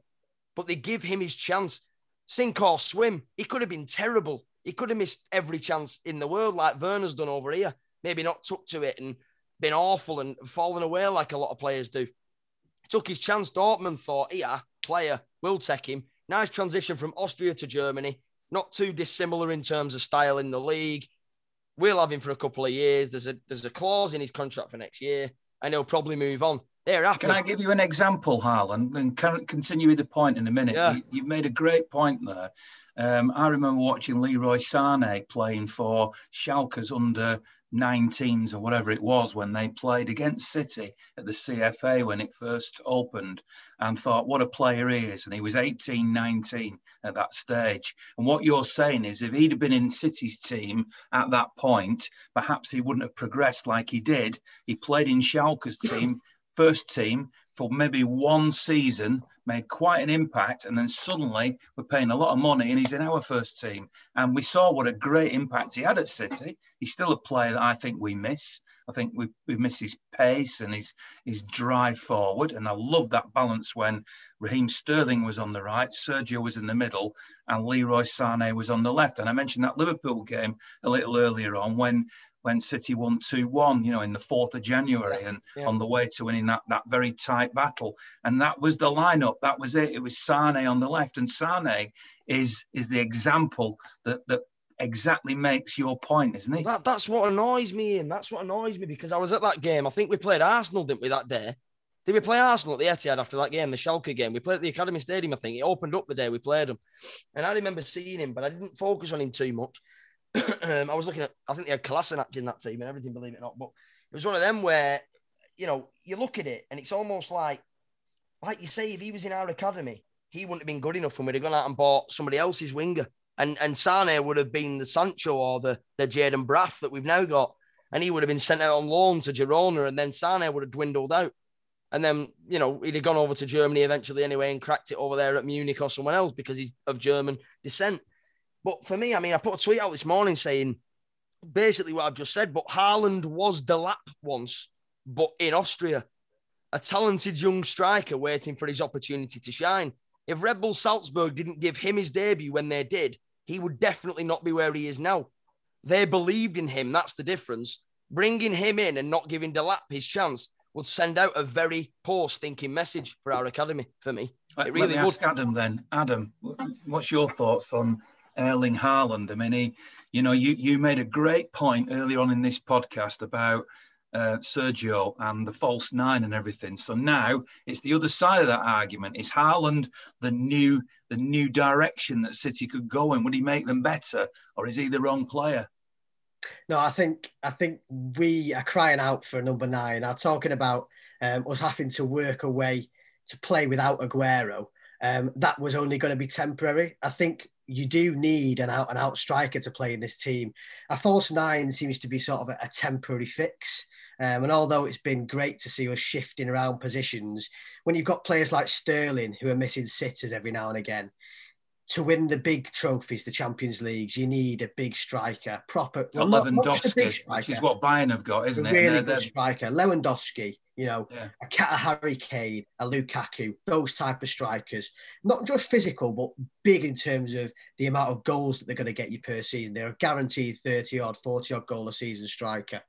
but they give him his chance. Sink or swim. He could have been terrible. He could have missed every chance in the world, like Werner's done over here. Maybe not took to it and been awful and fallen away like a lot of players do. Took his chance. Dortmund thought, yeah, player, we'll take him. Nice transition from Austria to Germany. Not too dissimilar in terms of style in the league. We'll have him for a couple of years. There's a there's a clause in his contract for next year, and he'll probably move on. They're happy. Can I give you an example, Harlan, and can continue with the point in a minute? Yeah. You, you've made a great point there. Um, I remember watching Leroy Sane playing for Schalke's under 19s or whatever it was when they played against City at the CFA when it first opened and thought, what a player he is. And he was 18, 19 at that stage. And what you're saying is if he'd have been in City's team at that point, perhaps he wouldn't have progressed like he did. He played in Schalke's team, first team, for maybe one season made quite an impact, and then suddenly we're paying a lot of money, and he's in our first team. And we saw what a great impact he had at City. He's still a player that I think we miss. I think we, we miss his pace and his his drive forward. And I love that balance when Raheem Sterling was on the right, Sergio was in the middle, and Leroy Sane was on the left. And I mentioned that Liverpool game a little earlier on when when City won 2 1, you know, in the 4th of January and Yeah. on the way to winning that, that very tight battle. And that was the lineup. That was it. It was Sane on the left. And Sane is is the example that, that exactly makes your point, isn't he? That, that's what annoys me, and that's what annoys me because I was at that game. I think we played Arsenal, didn't we, that day? Did we play Arsenal at the Etihad after that game, the Schalke game? We played at the Academy Stadium, I think. It opened up the day we played them. And I remember seeing him, but I didn't focus on him too much. um, I was looking at, I think they had Kolasinac in that team and everything, believe it or not. But it was one of them where, you know, you look at it and it's almost like, like you say, if he was in our academy, he wouldn't have been good enough and we'd have gone out and bought somebody else's winger. And and Sane would have been the Sancho or the, the Jaden Braff that we've now got. And he would have been sent out on loan to Girona and then Sane would have dwindled out. And then, you know, he'd have gone over to Germany eventually anyway and cracked it over there at Munich or someone else because he's of German descent. But for me, I mean, I put a tweet out this morning saying basically what I've just said, but Haaland was Delap once, but in Austria. A talented young striker waiting for his opportunity to shine. If Red Bull Salzburg didn't give him his debut when they did, he would definitely not be where he is now. They believed in him. That's the difference. Bringing him in and not giving Delap his chance would send out a very poor stinking message for our academy, for me. It let me would. ask Adam then. Adam, what's your thoughts on Erling Haaland? I mean, he, you know, you, you made a great point earlier on in this podcast about uh, Sergio and the false nine and everything. So now it's the other side of that argument. Is Haaland the new the new direction that City could go in? Would he make them better, or is he the wrong player? No, I think I think we are crying out for a number nine. Are talking about um, us having to work away to play without Aguero. Um, that was only going to be temporary. I think you do need an out and out striker to play in this team. A false nine seems to be sort of a, a temporary fix. Um, and although it's been great to see us shifting around positions, when you've got players like Sterling who are missing sitters every now and again, to win the big trophies, the Champions Leagues, you need a big striker, proper. Well, Lewandowski, which is what Bayern have got, isn't a it? Really good striker. Lewandowski, you know, yeah. a, a Harry Kane, a Lukaku, those type of strikers, not just physical, but big in terms of the amount of goals that they're going to get you per season. They're a guaranteed 30 odd, 40 odd goal a season striker.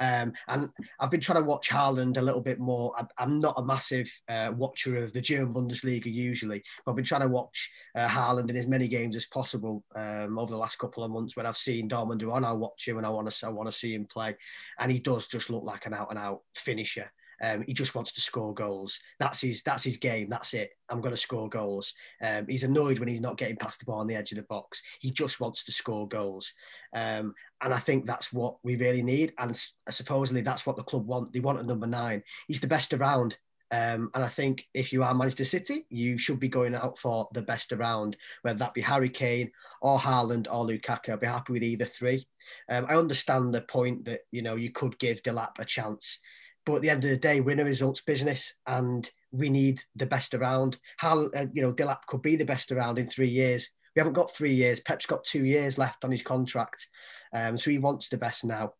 Um, and I've been trying to watch Haaland a little bit more. I'm not a massive uh, watcher of the German Bundesliga usually, but I've been trying to watch uh, Haaland in as many games as possible um, over the last couple of months. When I've seen Dortmund do on, I'll watch him and I want to I want to see him play, and he does just look like an out and out finisher. Um, he just wants to score goals. That's his that's his game. That's it. I'm going to score goals. Um, he's annoyed when he's not getting past the ball on the edge of the box. He just wants to score goals. Um, and I think that's what we really need. And supposedly that's what the club want. They want a number nine. He's the best around. Um, and I think if you are Manchester City, you should be going out for the best around, whether that be Harry Kane or Haaland or Lukaku. I'd be happy with either three. Um, I understand the point that you know you could give Delap a chance but at the end of the day, winner results business, and we need the best around. How uh, you know Delap could be the best around in three years. We haven't got three years. Pep's got two years left on his contract, um, so he wants the best now.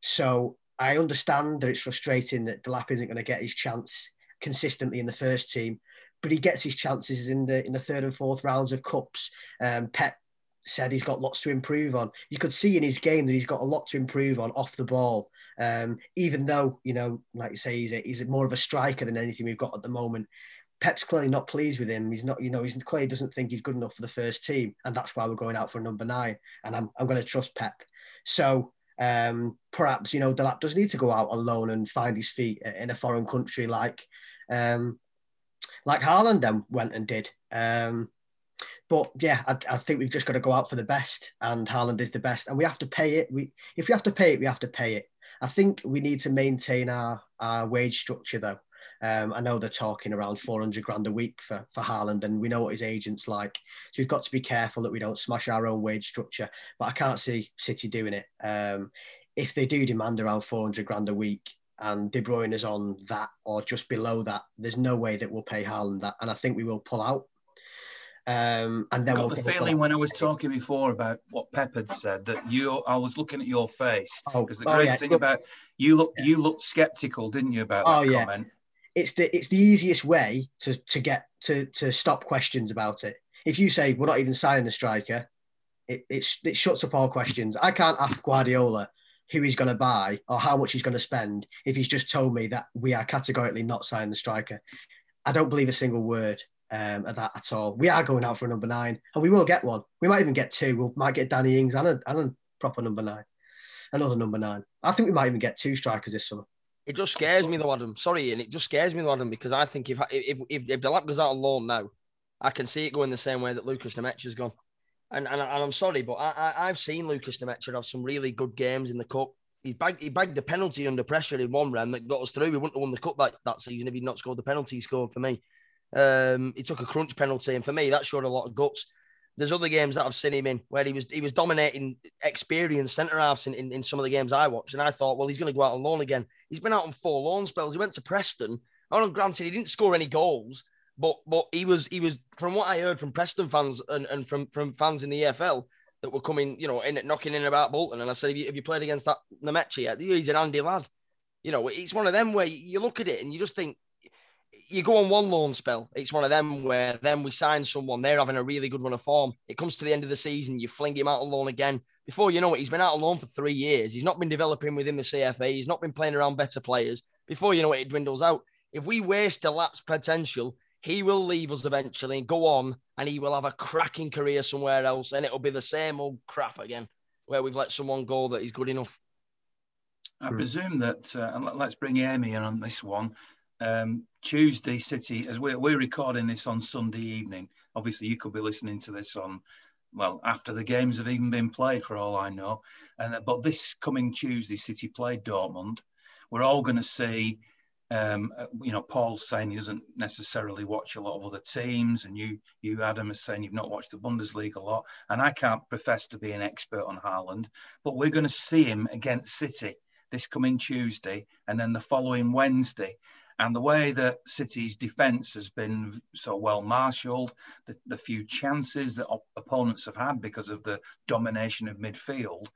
So I understand that it's frustrating that Delap isn't going to get his chance consistently in the first team, but he gets his chances in the in the third and fourth rounds of cups. Um, Pep said he's got lots to improve on. You could see in his game that he's got a lot to improve on off the ball. Um, even though, you know, like you say, he's, a, he's more of a striker than anything we've got at the moment. Pep's clearly not pleased with him. He's not, you know, he's clearly doesn't think he's good enough for the first team. And that's why we're going out for number nine. And I'm, I'm going to trust Pep. So um, perhaps, you know, Delap does need to go out alone and find his feet in a foreign country like, um, like Haaland then went and did. Um, but yeah, I, I, think we've just got to go out for the best, and Haaland is the best, and we have to pay it. We if we have to pay it, we have to pay it. I think we need to maintain our, our wage structure though. Um, I know they're talking around 400 grand a week for, for Haaland, and we know what his agent's like. So we've got to be careful that we don't smash our own wage structure. But I can't see City doing it. Um, if they do demand around 400 grand a week and De Bruyne is on that or just below that, there's no way that we'll pay Haaland that. And I think we will pull out. Um, and then I got we'll the feeling when I was talking before about what Pep had said that you, I was looking at your face because oh, the oh, great oh, yeah. thing about you look, yeah. you looked skeptical, didn't you, about that oh, yeah. comment? It's the it's the easiest way to to get to to stop questions about it. If you say we're not even signing a striker, it it's, it shuts up all questions. I can't ask Guardiola who he's going to buy or how much he's going to spend if he's just told me that we are categorically not signing the striker. I don't believe a single word um, that at all. We are going out for a number nine, and we will get one. We might even get two. We might get Danny Ings and a, and a proper number nine, another number nine. I think we might even get two strikers this summer. It just scares me though, Adam. Sorry, and it just scares me though, Adam, because I think if if if, if Delap goes out on loan now, I can see it going the same way that Lukas Nmecha's gone. And, and, and I'm sorry, but I, I have seen Lukas Nmecha have some really good games in the cup. He's bagged, he bagged the penalty under pressure in one round that got us through. We wouldn't have won the cup that, that season if he'd not scored the penalty he scored for me. Um, he took a crunch penalty, and for me, that showed a lot of guts. There's other games that I've seen him in where he was he was dominating experienced centre halves in, in, in, some of the games I watched, and I thought, well, he's going to go out on loan again. He's been out on four loan spells. He went to Preston. I granted he didn't score any goals, but but he was he was from what I heard from Preston fans and, and from from fans in the EFL that were coming, you know, in knocking in about Bolton. And I said, have you, have you played against that Nmecha yet? He's an Andy lad. You know, it's one of them where you look at it and you just think you go on one loan spell. It's one of them where then we sign someone, they're having a really good run of form. It comes to the end of the season, you fling him out on loan again. Before you know it, he's been out on loan for three years. He's not been developing within the CFA. He's not been playing around better players. Before you know it, it dwindles out. If we waste a Delap's potential, he will leave us eventually and go on, and he will have a cracking career somewhere else, and it'll be the same old crap again, where we've let someone go that is good enough. I presume that, uh, and let's bring Amy in on this one um, Tuesday City, as we're, we're recording this on Sunday evening. Obviously, you could be listening to this on, well, after the games have even been played, for all I know. And but this coming Tuesday, City played Dortmund. We're all going to see Um, uh, you know, Paul's saying he doesn't necessarily watch a lot of other teams, and you, you Adam, is saying you've not watched the Bundesliga a lot. And I can't profess to be an expert on Haaland, but we're going to see him against City this coming Tuesday, and then the following Wednesday. And the way that City's defence has been so well marshalled, the, the few chances that op- opponents have had because of the domination of midfield,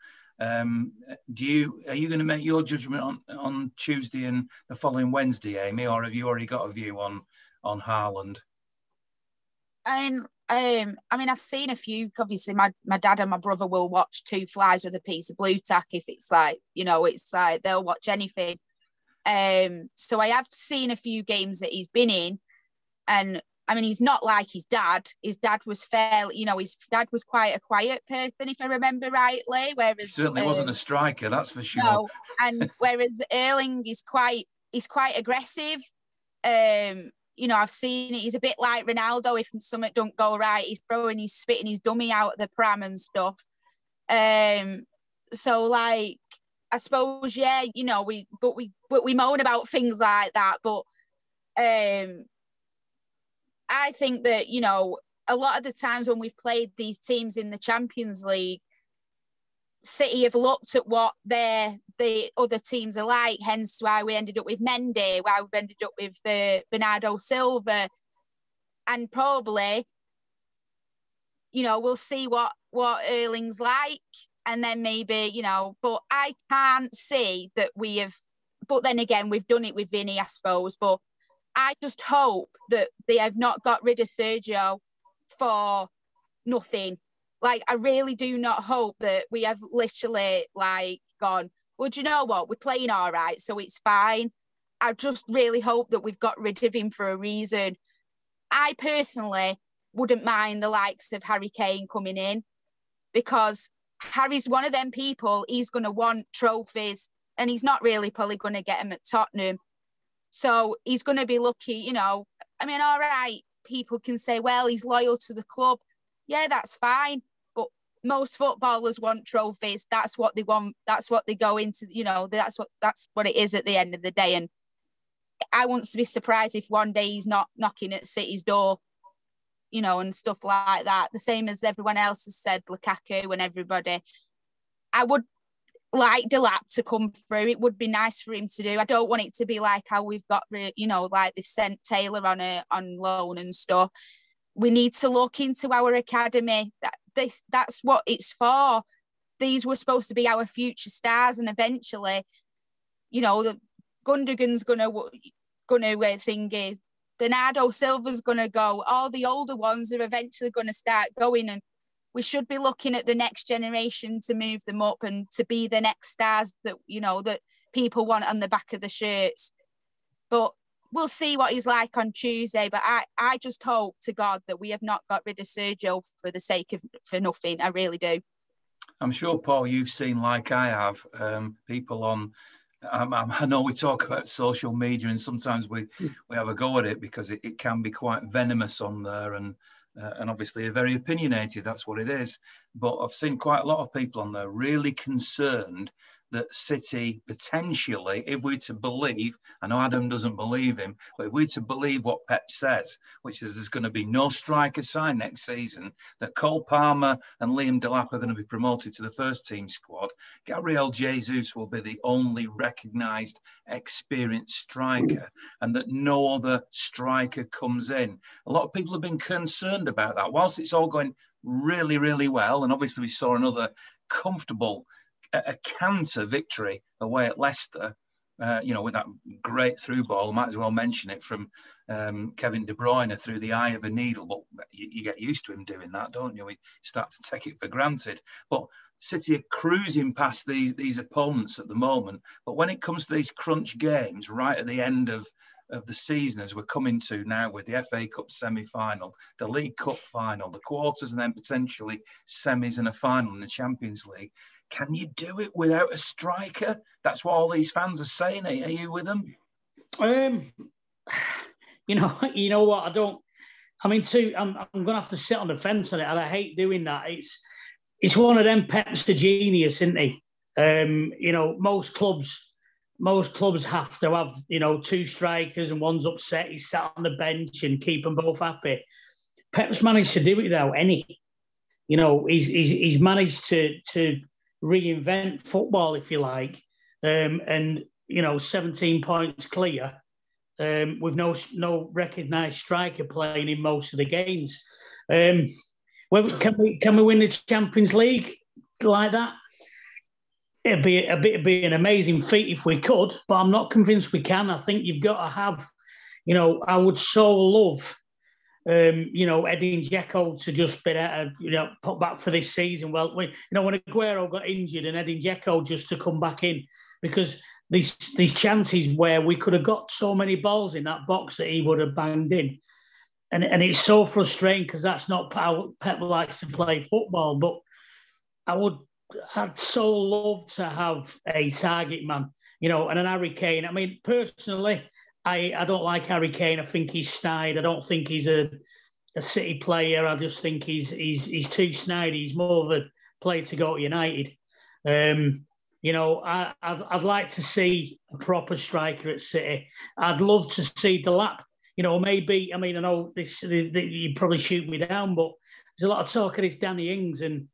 um, do you are you going to make your judgment on on Tuesday and the following Wednesday, Amy, or have you already got a view on on Haaland? I mean, um, I mean, I've seen a few. Obviously, my, my dad and my brother will watch two flies with a piece of Blu Tack if it's like, you know, it's like they'll watch anything. Um, so I have seen a few games that he's been in, and I mean, he's not like his dad. His dad was fairly, you know, his dad was quite a quiet person, if I remember rightly. Whereas he certainly um, wasn't a striker, that's for sure. No, and whereas Erling is quite, he's quite aggressive. Um, you know, I've seen it. He's a bit like Ronaldo. If something don't go right, he's throwing, he's spitting his dummy out the pram and stuff. Um, so like, I suppose, yeah, you know, we but we but we moan about things like that, but um I think that, you know, a lot of the times when we've played these teams in the Champions League, City have looked at what their the other teams are like, hence why we ended up with Mendy, why we've ended up with uh, Bernardo Silva, and probably, you know, we'll see what what Erling's like, and then maybe you know, but I can't see that we have. But then again, we've done it with Vinny, I suppose. But I just hope that they have not got rid of Sergio for nothing. Like, I really do not hope that we have literally like gone, well, do you know what? We're playing all right, so it's fine. I just really hope that we've got rid of him for a reason. I personally wouldn't mind the likes of Harry Kane coming in because Harry's one of them people, he's going to want trophies and he's not really probably going to get them at Tottenham. So he's going to be lucky, you know. I mean, all right, people can say, well, he's loyal to the club. Yeah, that's fine. But most footballers want trophies. That's what they want. That's what they go into, you know, that's what that's what it is at the end of the day. And I wouldn't be surprised if one day he's not knocking at City's door, you know, and stuff like that. The same as everyone else has said, Lukaku and everybody. I would like Delap to come through. It would be nice for him to do. I don't want it to be like how we've got, you know, like they've sent Taylor on a on loan and stuff. We need to look into our academy. That this that's what it's for. These were supposed to be our future stars, and eventually, you know, the Gundogan's gonna gonna uh, thingy. Bernardo Silva's gonna go. All the older ones are eventually gonna start going, and we should be looking at the next generation to move them up and to be the next stars that you know that people want on the back of the shirts. But we'll see what he's like on tuesday but i i just hope to god that we have not got rid of sergio for the sake of for nothing. I really do. I'm sure paul you've seen like i have um, people on um, I know we talk about social media and sometimes we, we have a go at it because it, it can be quite venomous on there and uh, and obviously very opinionated. That's what it is. But I've seen quite a lot of people on there really concerned that City potentially, if we're to believe, I know Adam doesn't believe him, but if we're to believe what Pep says, which is there's going to be no striker signed next season, that Cole Palmer and Liam Delap are going to be promoted to the first team squad, Gabriel Jesus will be the only recognised experienced striker, and that no other striker comes in. A lot of people have been concerned about that. Whilst it's all going really, really well, and obviously we saw another comfortable a canter victory away at Leicester. Uh, you know, with that great through ball, might as well mention it from um, Kevin De Bruyne through the eye of a needle. But you, you, get used to him doing that, don't you? We start to take it for granted. But City are cruising past these these opponents at the moment. But when it comes to these crunch games, right at the end of of the season as we're coming to now with the FA Cup semi-final, the League Cup final, the quarters, and then potentially semis and a final in the Champions League can you do it without a striker? That's what all these fans are saying. Are you with them? Um, you know, you know what? I don't. I mean, too. I'm, I'm going to have to sit on the fence on it, and I hate doing that. It's it's one of them. Pep's the genius, isn't he? Um, you know, most clubs most clubs have to have, you know, two strikers and one's upset, he's sat on the bench and keep them both happy. Pep's managed to do it without any. You know, he's, he's, he's managed to, to reinvent football, if you like, um, and, you know, 17 points clear um, with no no recognised striker playing in most of the games. Um, can we can we win the Champions League like that? It'd be a bit be an amazing feat if we could, but I'm not convinced we can. I think you've got to have, you know, I would so love, um, you know, Edin Dzeko to just be you know, put back for this season. Well, we, you know, when Aguero got injured and Edin Dzeko just to come back in because these these chances where we could have got so many balls in that box that he would have banged in. And, and it's so frustrating because that's not how Pep likes to play football. But I would, I'd so love to have a target man, you know, and an Harry Kane. I mean, personally, I, I don't like Harry Kane. I think he's snide. I don't think he's a, a City player. I just think he's he's he's too snide. He's more of a player to go to United. Um, you know, I, I'd, I'd like to see a proper striker at City. I'd love to see Delap. You know, maybe, I mean, I know this, you probably shoot me down, but there's a lot of talk of this Danny Ings and,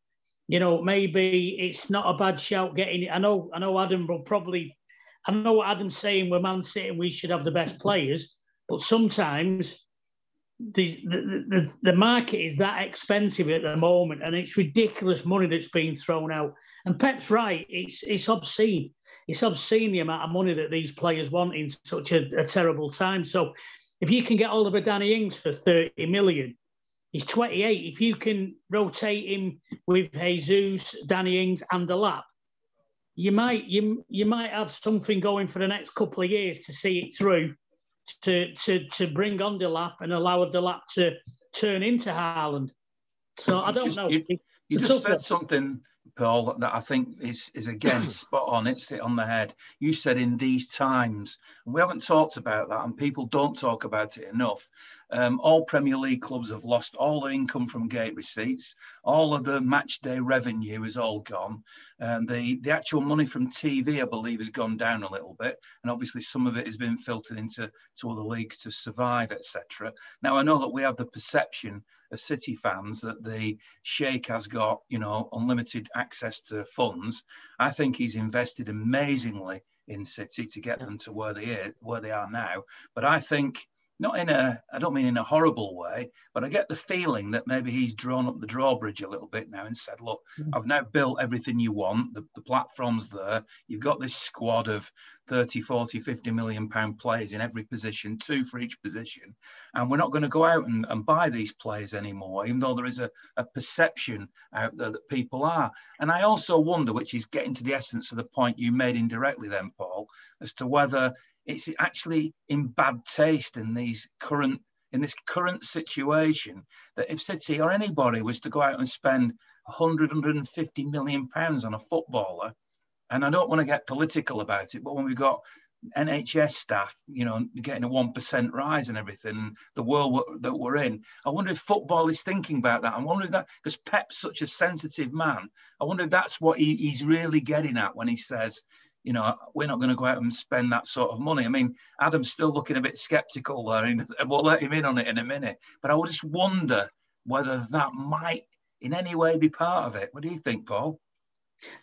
you know, maybe it's not a bad shout getting I know, I know Adam will probably, I know what Adam's saying, we're Man City we should have the best players, but sometimes the, the, the, the market is that expensive at the moment and it's ridiculous money that's being thrown out. And Pep's right, it's it's obscene. It's obscene the amount of money that these players want in such a, a terrible time. So if you can get a Danny Ings for 30 million, he's 28. If you can rotate him with Jesus, Danny Ings, and Delap, you might you you might have something going for the next couple of years to see it through to to to bring on Delap and allow Delap to turn into Haaland. So I don't just, know. You, you just said something, Paul, that I think is is again spot on. It's it on the head. You said in these times, we haven't talked about that, and people don't talk about it enough. Um, all Premier League clubs have lost all their income from gate receipts. All of the match day revenue is all gone. And the, the actual money from TV, I believe, has gone down a little bit. And obviously, some of it has been filtered into to other leagues to survive, etc. Now, I know that we have the perception as City fans that the Sheikh has got, you know, unlimited access to funds. I think he's invested amazingly in City to get them to where they are, where they are now. But I think not in a, I don't mean in a horrible way, but I get the feeling that maybe he's drawn up the drawbridge a little bit now and said, look, mm-hmm. I've now built everything you want. The, the platform's there. You've got this squad of 30, 40, 50 million pound players in every position, two for each position. And we're not going to go out and, and buy these players anymore, even though there is a, a perception out there that people are. And I also wonder, which is getting to the essence of the point you made indirectly then, Paul, as to whether it's actually in bad taste in these current in this current situation that if City or anybody was to go out and spend 100, 150 million pounds on a footballer, and I don't want to get political about it, but when we've got NHS staff, you know, getting a 1% rise and everything, the world that we're in, I wonder if football is thinking about that. I wonder if that, because Pep's such a sensitive man, I wonder if that's what he, he's really getting at when he says, you know, we're not going to go out and spend that sort of money. I mean, Adam's still looking a bit skeptical there, and we'll let him in on it in a minute. But I would just wonder whether that might in any way be part of it. What do you think, Paul?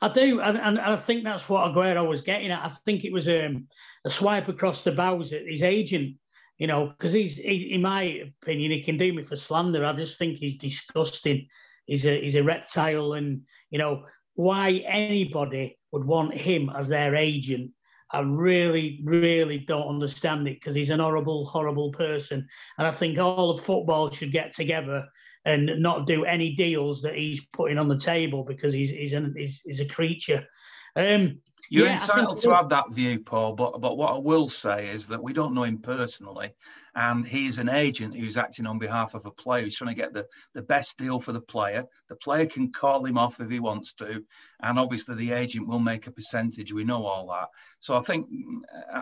I do, and, and I think that's what Aguero was getting at. I think it was um, a swipe across the bows at his agent, you know, because he's, he, in my opinion, he can do me for slander. I just think he's disgusting. He's a he's a reptile, and you know why anybody would want him as their agent. I really, really don't understand it because he's an horrible, horrible person. And I think all of football should get together and not do any deals that he's putting on the table because he's he's, an, he's, he's a creature. Um, you're yeah, entitled to have that view, Paul, but, but what I will say is that we don't know him personally. And he's an agent who's acting on behalf of a player who's trying to get the, the best deal for the player. The player can call him off if he wants to. And obviously, the agent will make a percentage. We know all that. So I think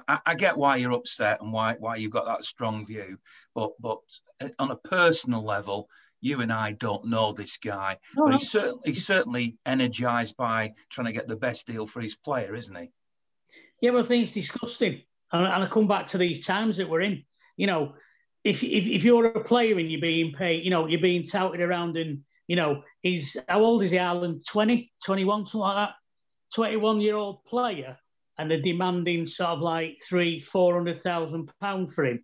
I, I get why you're upset and why, why you've got that strong view. But, but uh, on a personal level, you and I don't know this guy, oh, but he's certainly he's certainly energized by trying to get the best deal for his player, isn't he? Yeah, well, I think it's disgusting. And, and I come back to these times that we're in. You know, if, if, if you're a player and you're being paid, you know, you're being touted around and, you know, he's, how old is he, Alan? 20, 21, something like that? 21 year old player and they're demanding sort of like three, 400,000 pounds for him.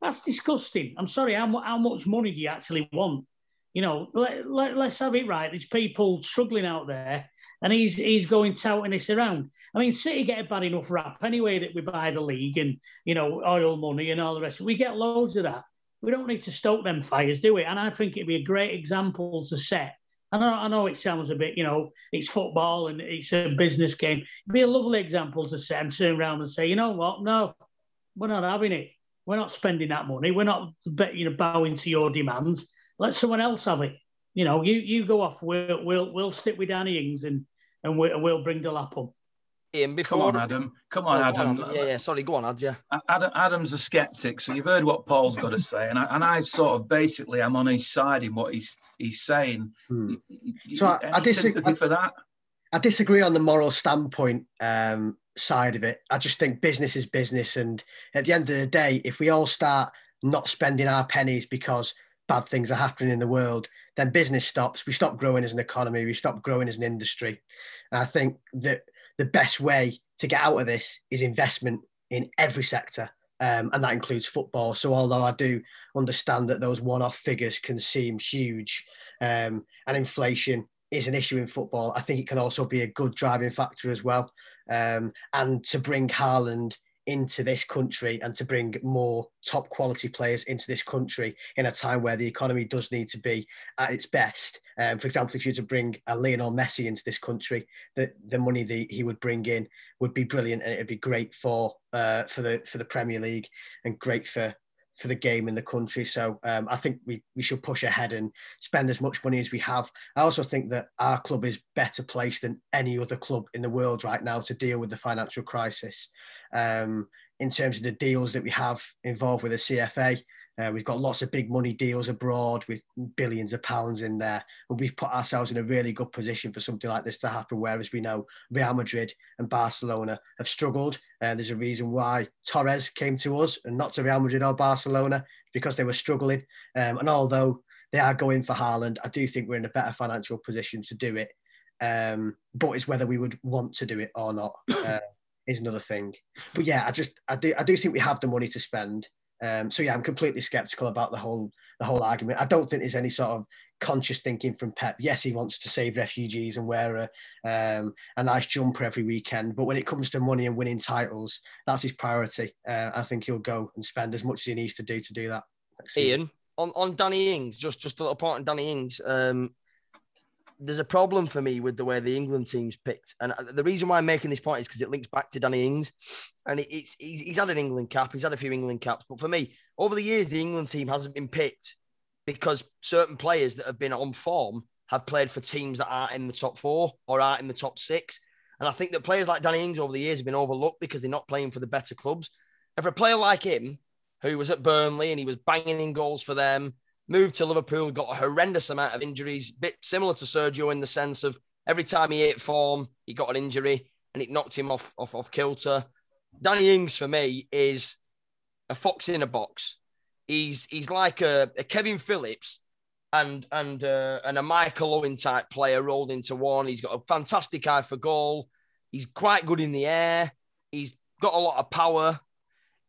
That's disgusting. I'm sorry, how, how much money do you actually want? You know, let, let, let's have it right. There's people struggling out there and he's he's going touting this around. I mean, City get a bad enough rap anyway that we buy the league and you know oil money and all the rest. We get loads of that. We don't need to stoke them fires, do we? And I think it'd be a great example to set. I know, I know it sounds a bit, you know, it's football and it's a business game. It'd be a lovely example to set and turn around and say, you know what? No, we're not having it. We're not spending that money. We're not, you know, bowing to your demands. Let someone else have it you know, you you go off. We'll we'll we'll stick with Danny Ings and and we, will we'll bring Delap up. Ian, before come on, Adam. Come on, oh, Adam. On. Yeah, yeah. Sorry, go on, Ad. Yeah. Adam, Adam's a skeptic, so you've heard what Paul's got to say, and I and I sort of basically I'm on his side in what he's he's saying. Hmm. So I, I disagree for that. I disagree on the moral standpoint um, side of it. I just think business is business, and at the end of the day, if we all start not spending our pennies because bad things are happening in the world, then business stops. We stop growing as an economy. We stop growing as an industry. And I think that the best way to get out of this is investment in every sector. Um, and that includes football. So, although I do understand that those one off figures can seem huge um, and inflation is an issue in football, I think it can also be a good driving factor as well. Um, and to bring Haaland into this country and to bring more top quality players into this country in a time where the economy does need to be at its best. Um, for example, if you were to bring a Lionel Messi into this country, the, the money that he would bring in would be brilliant and it'd be great for uh, for the for the Premier League and great for for the game in the country. So um, I think we, we should push ahead and spend as much money as we have. I also think that our club is better placed than any other club in the world right now to deal with the financial crisis. Um, in terms of the deals that we have involved with the CFA, uh, we've got lots of big money deals abroad with billions of pounds in there. And we've put ourselves in a really good position for something like this to happen. Whereas we know Real Madrid and Barcelona have struggled. And uh, there's a reason why Torres came to us and not to Real Madrid or Barcelona because they were struggling. Um, and although they are going for Haaland, I do think we're in a better financial position to do it. Um, but it's whether we would want to do it or not. Uh, is another thing. But yeah, I just I do I do think we have the money to spend. Um, so yeah, I'm completely skeptical about the whole the whole argument. I don't think there's any sort of conscious thinking from Pep. Yes, he wants to save refugees and wear a um, a nice jumper every weekend, but when it comes to money and winning titles, that's his priority. Uh, I think he'll go and spend as much as he needs to do to do that. Ian, on, on Danny Ings, just just a little point on Danny Ings. Um, there's a problem for me with the way the England team's picked, and the reason why I'm making this point is because it links back to Danny Ings, and it's he's, he's had an England cap, he's had a few England caps, but for me, over the years, the England team hasn't been picked because certain players that have been on form have played for teams that aren't in the top four or aren't in the top six, and I think that players like Danny Ings over the years have been overlooked because they're not playing for the better clubs. If a player like him, who was at Burnley and he was banging in goals for them moved to Liverpool, got a horrendous amount of injuries, bit similar to Sergio in the sense of every time he hit form, he got an injury and it knocked him off off, off kilter. Danny Ings for me is a fox in a box. He's he's like a, a Kevin Phillips and and uh, and a Michael Owen type player rolled into one. He's got a fantastic eye for goal. He's quite good in the air. He's got a lot of power.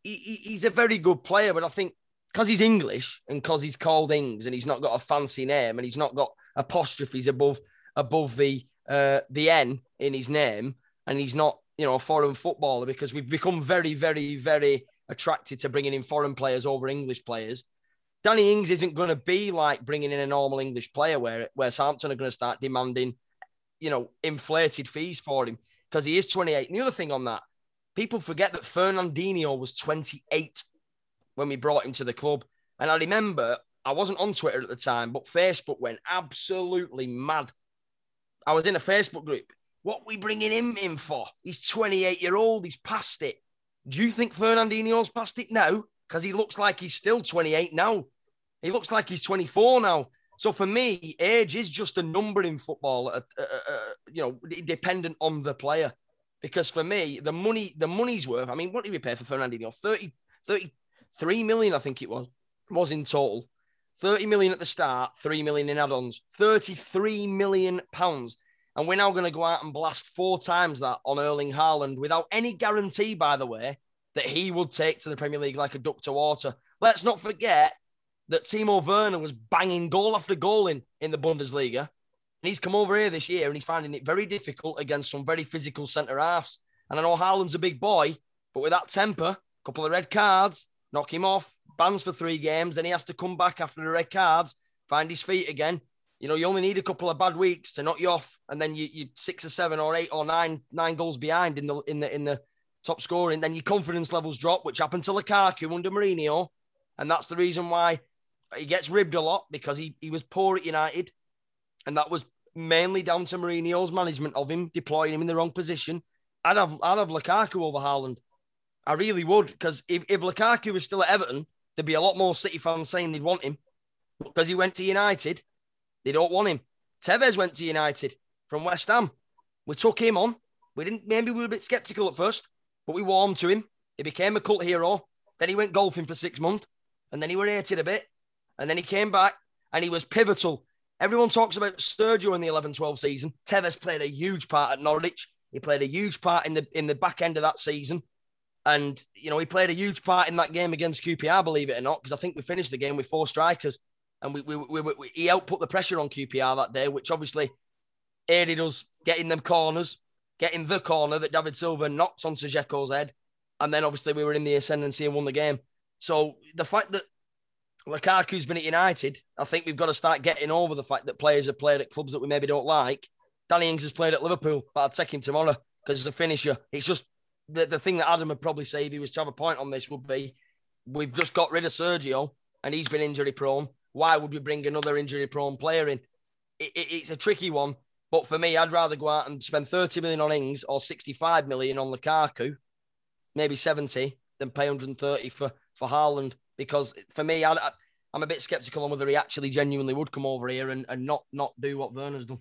He, he, he's a very good player, but I think because he's English and because he's called Ings and he's not got a fancy name and he's not got apostrophes above above the uh, the N in his name and he's not you know a foreign footballer because we've become very very very attracted to bringing in foreign players over English players. Danny Ings isn't going to be like bringing in a normal English player where where Southampton are going to start demanding you know inflated fees for him because he is 28. And the other thing on that, people forget that Fernandinho was 28 when we brought him to the club. And I remember I wasn't on Twitter at the time, but Facebook went absolutely mad. I was in a Facebook group. What we bringing him in for? He's 28 year old. He's past it. Do you think Fernandinho's past it now? Because he looks like he's still 28 now. He looks like he's 24 now. So for me, age is just a number in football. Uh, uh, uh, you know, dependent on the player. because for me, the money, the money's worth. I mean, what did we pay for Fernandinho? 30, 33 million, I think it was, was in total. 30 million at the start, 3 million in add-ons, 33 million pounds. And we're now going to go out and blast four times that on Erling Haaland without any guarantee, by the way, that he would take to the Premier League like a duck to water. Let's not forget that Timo Werner was banging goal after goal in, in the Bundesliga. And he's come over here this year and he's finding it very difficult against some very physical centre halves. And I know Haaland's a big boy, but with that temper, a couple of red cards, knock him off, bans for three games, then he has to come back after the red cards, find his feet again. You know, you only need a couple of bad weeks to knock you off, and then you you six or seven or eight or nine nine goals behind in the in the in the top scoring. Then your confidence levels drop, which happened to Lukaku under Mourinho, and that's the reason why he gets ribbed a lot because he, he was poor at United, and that was mainly down to Mourinho's management of him, deploying him in the wrong position. I'd have I'd have Lukaku over Haaland. I really would, because if, if Lukaku was still at Everton, there'd be a lot more City fans saying they'd want him. Because he went to United, they don't want him. Tevez went to United from West Ham. We took him on. We didn't maybe we were a bit skeptical at first, but we warmed to him. He became a cult hero. Then he went golfing for six months, and then he were hated a bit. And then he came back and he was pivotal. Everyone talks about Sergio in the 11 12 season. Tevez played a huge part at Norwich. He played a huge part in the in the back end of that season. And, you know, he played a huge part in that game against QPR, believe it or not, because I think we finished the game with four strikers. And we, we, we, we, he output the pressure on QPR that day, which obviously aided us getting them corners, getting the corner that David Silva knocked onto Dzeko's head. And then obviously we were in the ascendancy and won the game. So the fact that Lukaku's been at United. I think we've got to start getting over the fact that players have played at clubs that we maybe don't like. Danny Ings has played at Liverpool, but I'd take him tomorrow because he's a finisher. It's just the, the thing that Adam would probably say if he was to have a point on this would be we've just got rid of Sergio and he's been injury prone. Why would we bring another injury prone player in? It, it, it's a tricky one. But for me, I'd rather go out and spend 30 million on Ings or 65 million on Lukaku, maybe 70, than pay 130 for, for Haaland because for me, I, am a bit skeptical on whether he actually genuinely would come over here and, and not not do what Werner's done.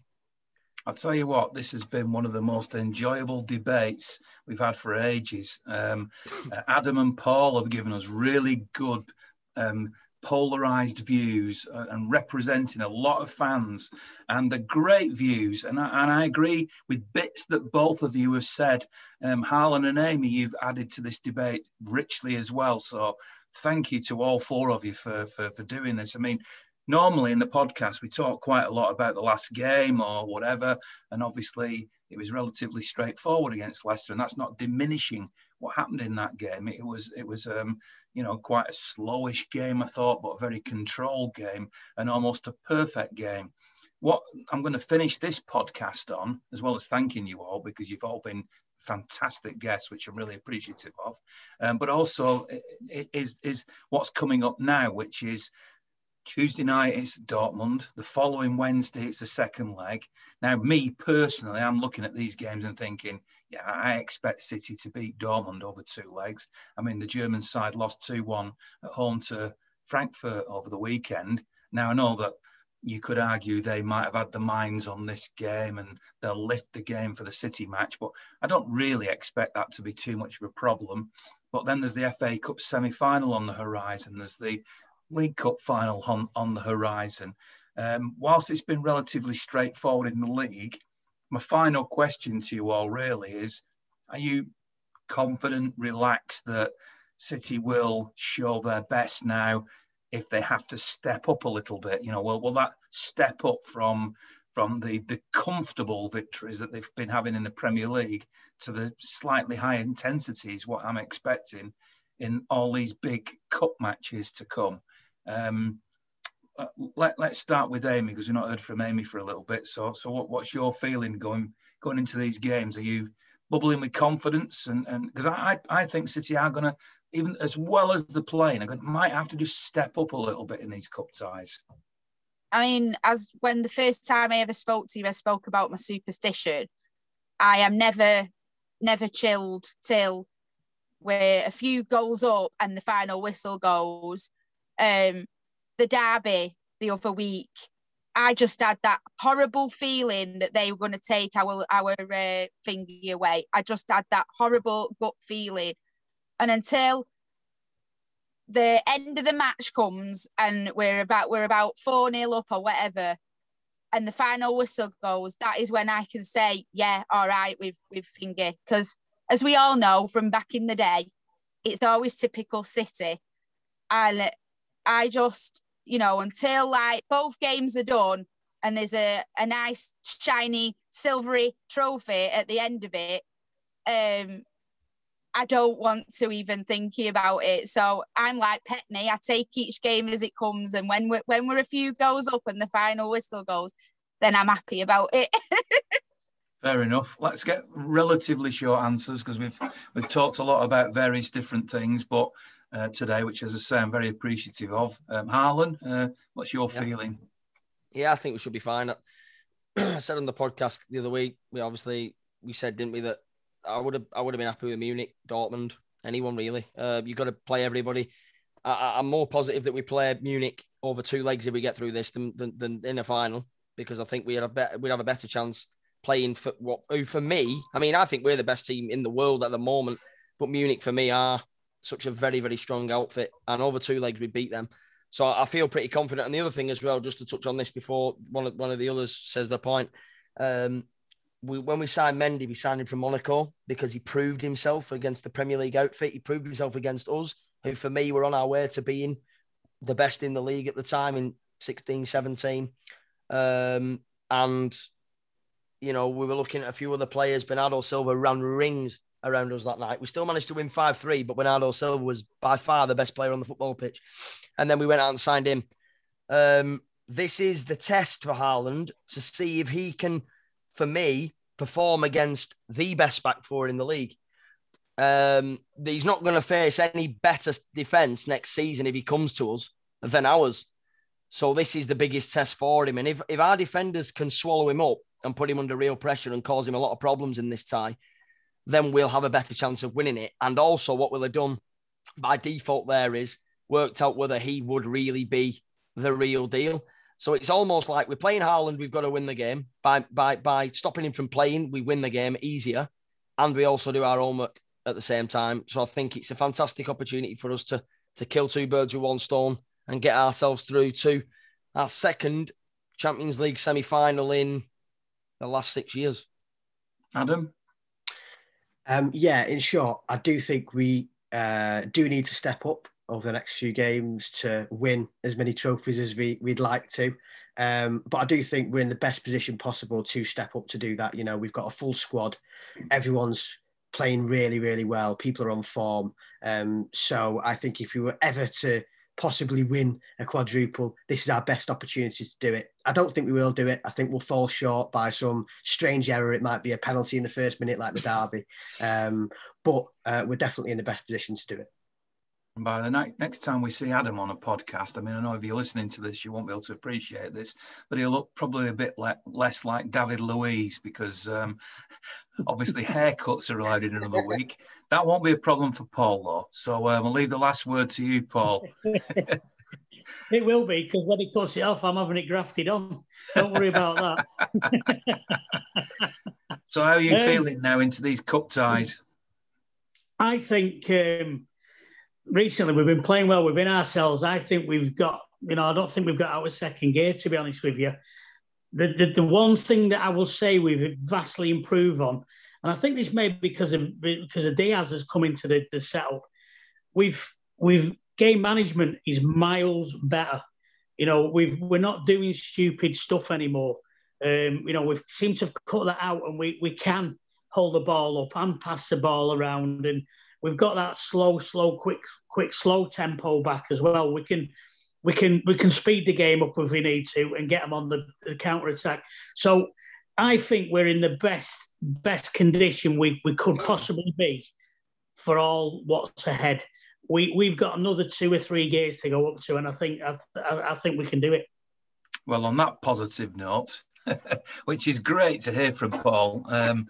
I'll tell you what, this has been one of the most enjoyable debates we've had for ages. Um, uh, Adam and Paul have given us really good um, polarized views uh, and representing a lot of fans and the great views. And I, and I agree with bits that both of you have said. Um, Harlan and Amy, you've added to this debate richly as well. So thank you to all four of you for, for, for doing this. I mean, normally in the podcast, we talk quite a lot about the last game or whatever. And obviously, it was relatively straightforward against Leicester, and that's not diminishing what happened in that game. It was, it was, um, you know, quite a slowish game, I thought, but a very controlled game and almost a perfect game. What I'm going to finish this podcast on, as well as thanking you all because you've all been fantastic guests, which I'm really appreciative of. Um, but also is is what's coming up now, which is Tuesday night it's Dortmund. The following Wednesday it's the second leg. Now, me personally, I'm looking at these games and thinking, yeah, I expect City to beat Dortmund over two legs. I mean, the German side lost 2 1 at home to Frankfurt over the weekend. Now, I know that you could argue they might have had the minds on this game and they'll lift the game for the City match, but I don't really expect that to be too much of a problem. But then there's the FA Cup semi final on the horizon, there's the League Cup final on, on the horizon. Um, whilst it's been relatively straightforward in the league, my final question to you all really is Are you confident, relaxed that City will show their best now if they have to step up a little bit, you know, will, will that step up from from the, the comfortable victories that they've been having in the Premier League to the slightly higher intensities, what I'm expecting in all these big cup matches to come. Um, let, let's start with Amy because we've not heard from Amy for a little bit. So, so what, what's your feeling going going into these games? Are you bubbling with confidence? And because I, I think City are going to even as well as the playing, I might have to just step up a little bit in these cup ties. I mean, as when the first time I ever spoke to you, I spoke about my superstition. I am never, never chilled till we're a few goals up and the final whistle goes. Um, the derby the other week, I just had that horrible feeling that they were going to take our our uh, thingy away. I just had that horrible gut feeling, and until the end of the match comes and we're about we're about four nil up or whatever, and the final whistle goes, that is when I can say, yeah, all right, with with finger. Because as we all know from back in the day, it's always typical City, and I just you know until like both games are done and there's a a nice shiny silvery trophy at the end of it, um, I don't want to even think about it. So I'm like Petney. I take each game as it comes, and when we're when we're a few goes up and the final whistle goes, then I'm happy about it. Fair enough. Let's get relatively short answers because we've we've talked a lot about various different things, but uh, today, which as I say, I'm very appreciative of. Um, Harlan, uh, what's your yeah. feeling? Yeah, I think we should be fine. I said on the podcast the other week, we obviously we said, didn't we, that I would have I would have been happy with Munich, Dortmund, anyone really. Uh, you've got to play everybody. I, am more positive that we play Munich over two legs if we get through this than, than, than in a final because I think we had a better we'd have a better chance playing for what for me. I mean, I think we're the best team in the world at the moment, but Munich for me are such a very very strong outfit, and over two legs we beat them. So I feel pretty confident. And the other thing as well, just to touch on this before one of one of the others says their point. Um, we, when we signed Mendy, we signed him from Monaco because he proved himself against the Premier League outfit. He proved himself against us, who for me were on our way to being the best in the league at the time in 16, 17. Um, and, you know, we were looking at a few other players. Bernardo Silva ran rings around us that night. We still managed to win 5 3, but Bernardo Silva was by far the best player on the football pitch. And then we went out and signed him. Um, this is the test for Haaland to see if he can for me, perform against the best back four in the league. Um, he's not going to face any better defense next season if he comes to us than ours. So this is the biggest test for him. And if, if our defenders can swallow him up and put him under real pressure and cause him a lot of problems in this tie, then we'll have a better chance of winning it. And also what we'll have done by default there is worked out whether he would really be the real deal. So it's almost like we're playing Haaland, we've got to win the game. By by by stopping him from playing, we win the game easier. And we also do our homework at the same time. So I think it's a fantastic opportunity for us to to kill two birds with one stone and get ourselves through to our second Champions League semi-final in the last six years. Adam? Um, yeah, in short, I do think we uh, do need to step up over the next few games to win as many trophies as we, we'd like to. Um, but I do think we're in the best position possible to step up to do that. You know, we've got a full squad. Everyone's playing really, really well. People are on form. Um, so I think if we were ever to possibly win a quadruple, this is our best opportunity to do it. I don't think we will do it. I think we'll fall short by some strange error. It might be a penalty in the first minute, like the derby. Um, but uh, we're definitely in the best position to do it. And by the night, next time we see Adam on a podcast, I mean, I know if you're listening to this, you won't be able to appreciate this, but he'll look probably a bit le- less like David Luiz because um, obviously haircuts are allowed in another week. That won't be a problem for Paul, though. So um, I'll leave the last word to you, Paul. it will be because when he cuts it off, I'm having it grafted on. Don't worry about that. so, how are you um, feeling now into these cup ties? I think. Um, recently we've been playing well within ourselves. I think we've got, you know, I don't think we've got out of second gear, to be honest with you. The, the, the one thing that I will say we've vastly improved on, and I think this may be because of because of Dias has come into the, the setup. We've we've game management is miles better. You know, we've we're not doing stupid stuff anymore. Um, you know, we've seemed to have cut that out, and we we can hold the ball up and pass the ball around and we've got that slow, slow, quick, quick, slow tempo back as well. We can we can we can speed the game up if we need to and get them on the, the counter attack. So I think we're in the best best condition we, we could possibly be for all what's ahead. We we've got another two or three gears to go up to, and I think I, I, I think we can do it. Well, on that positive note, which is great to hear from Paul. Um,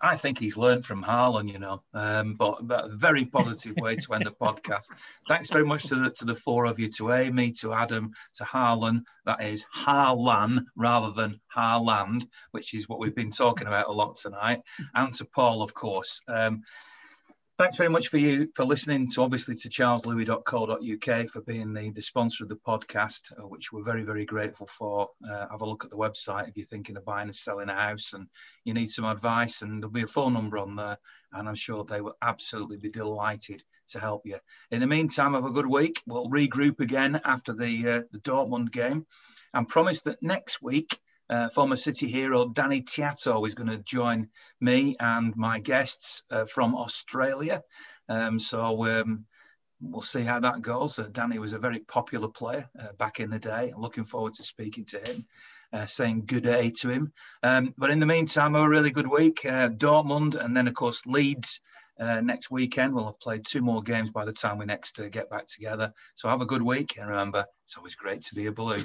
I think he's learned from Harlan, you know, um, but, but, a very positive way to end the podcast. Thanks very much to the, to the four of you, to Amy, to Adam, to Harlan. That is Harlan rather than Harland, which is what we've been talking about a lot tonight, and to Paul, of course. Um, thanks very much for you for listening to obviously to charleslewis.co.uk for being the, the sponsor of the podcast uh, which we're very very grateful for. Uh, have a look at the website if you're thinking of buying and selling a house and you need some advice and there'll be a phone number on there and i'm sure they will absolutely be delighted to help you. In the meantime have a good week. We'll regroup again after the uh, the dortmund game and promise that next week uh, former City hero Danny Tiatto is going to join me and my guests uh, from Australia. Um, so um, we'll see how that goes. Uh, Danny was a very popular player uh, back in the day. I'm looking forward to speaking to him. Uh, saying good day to him. Um, but in the meantime, a really good week. Uh, Dortmund and then, of course, Leeds next weekend. We'll have played two more games by the time we next get back together. So have a good week. And remember, it's always great to be a blue.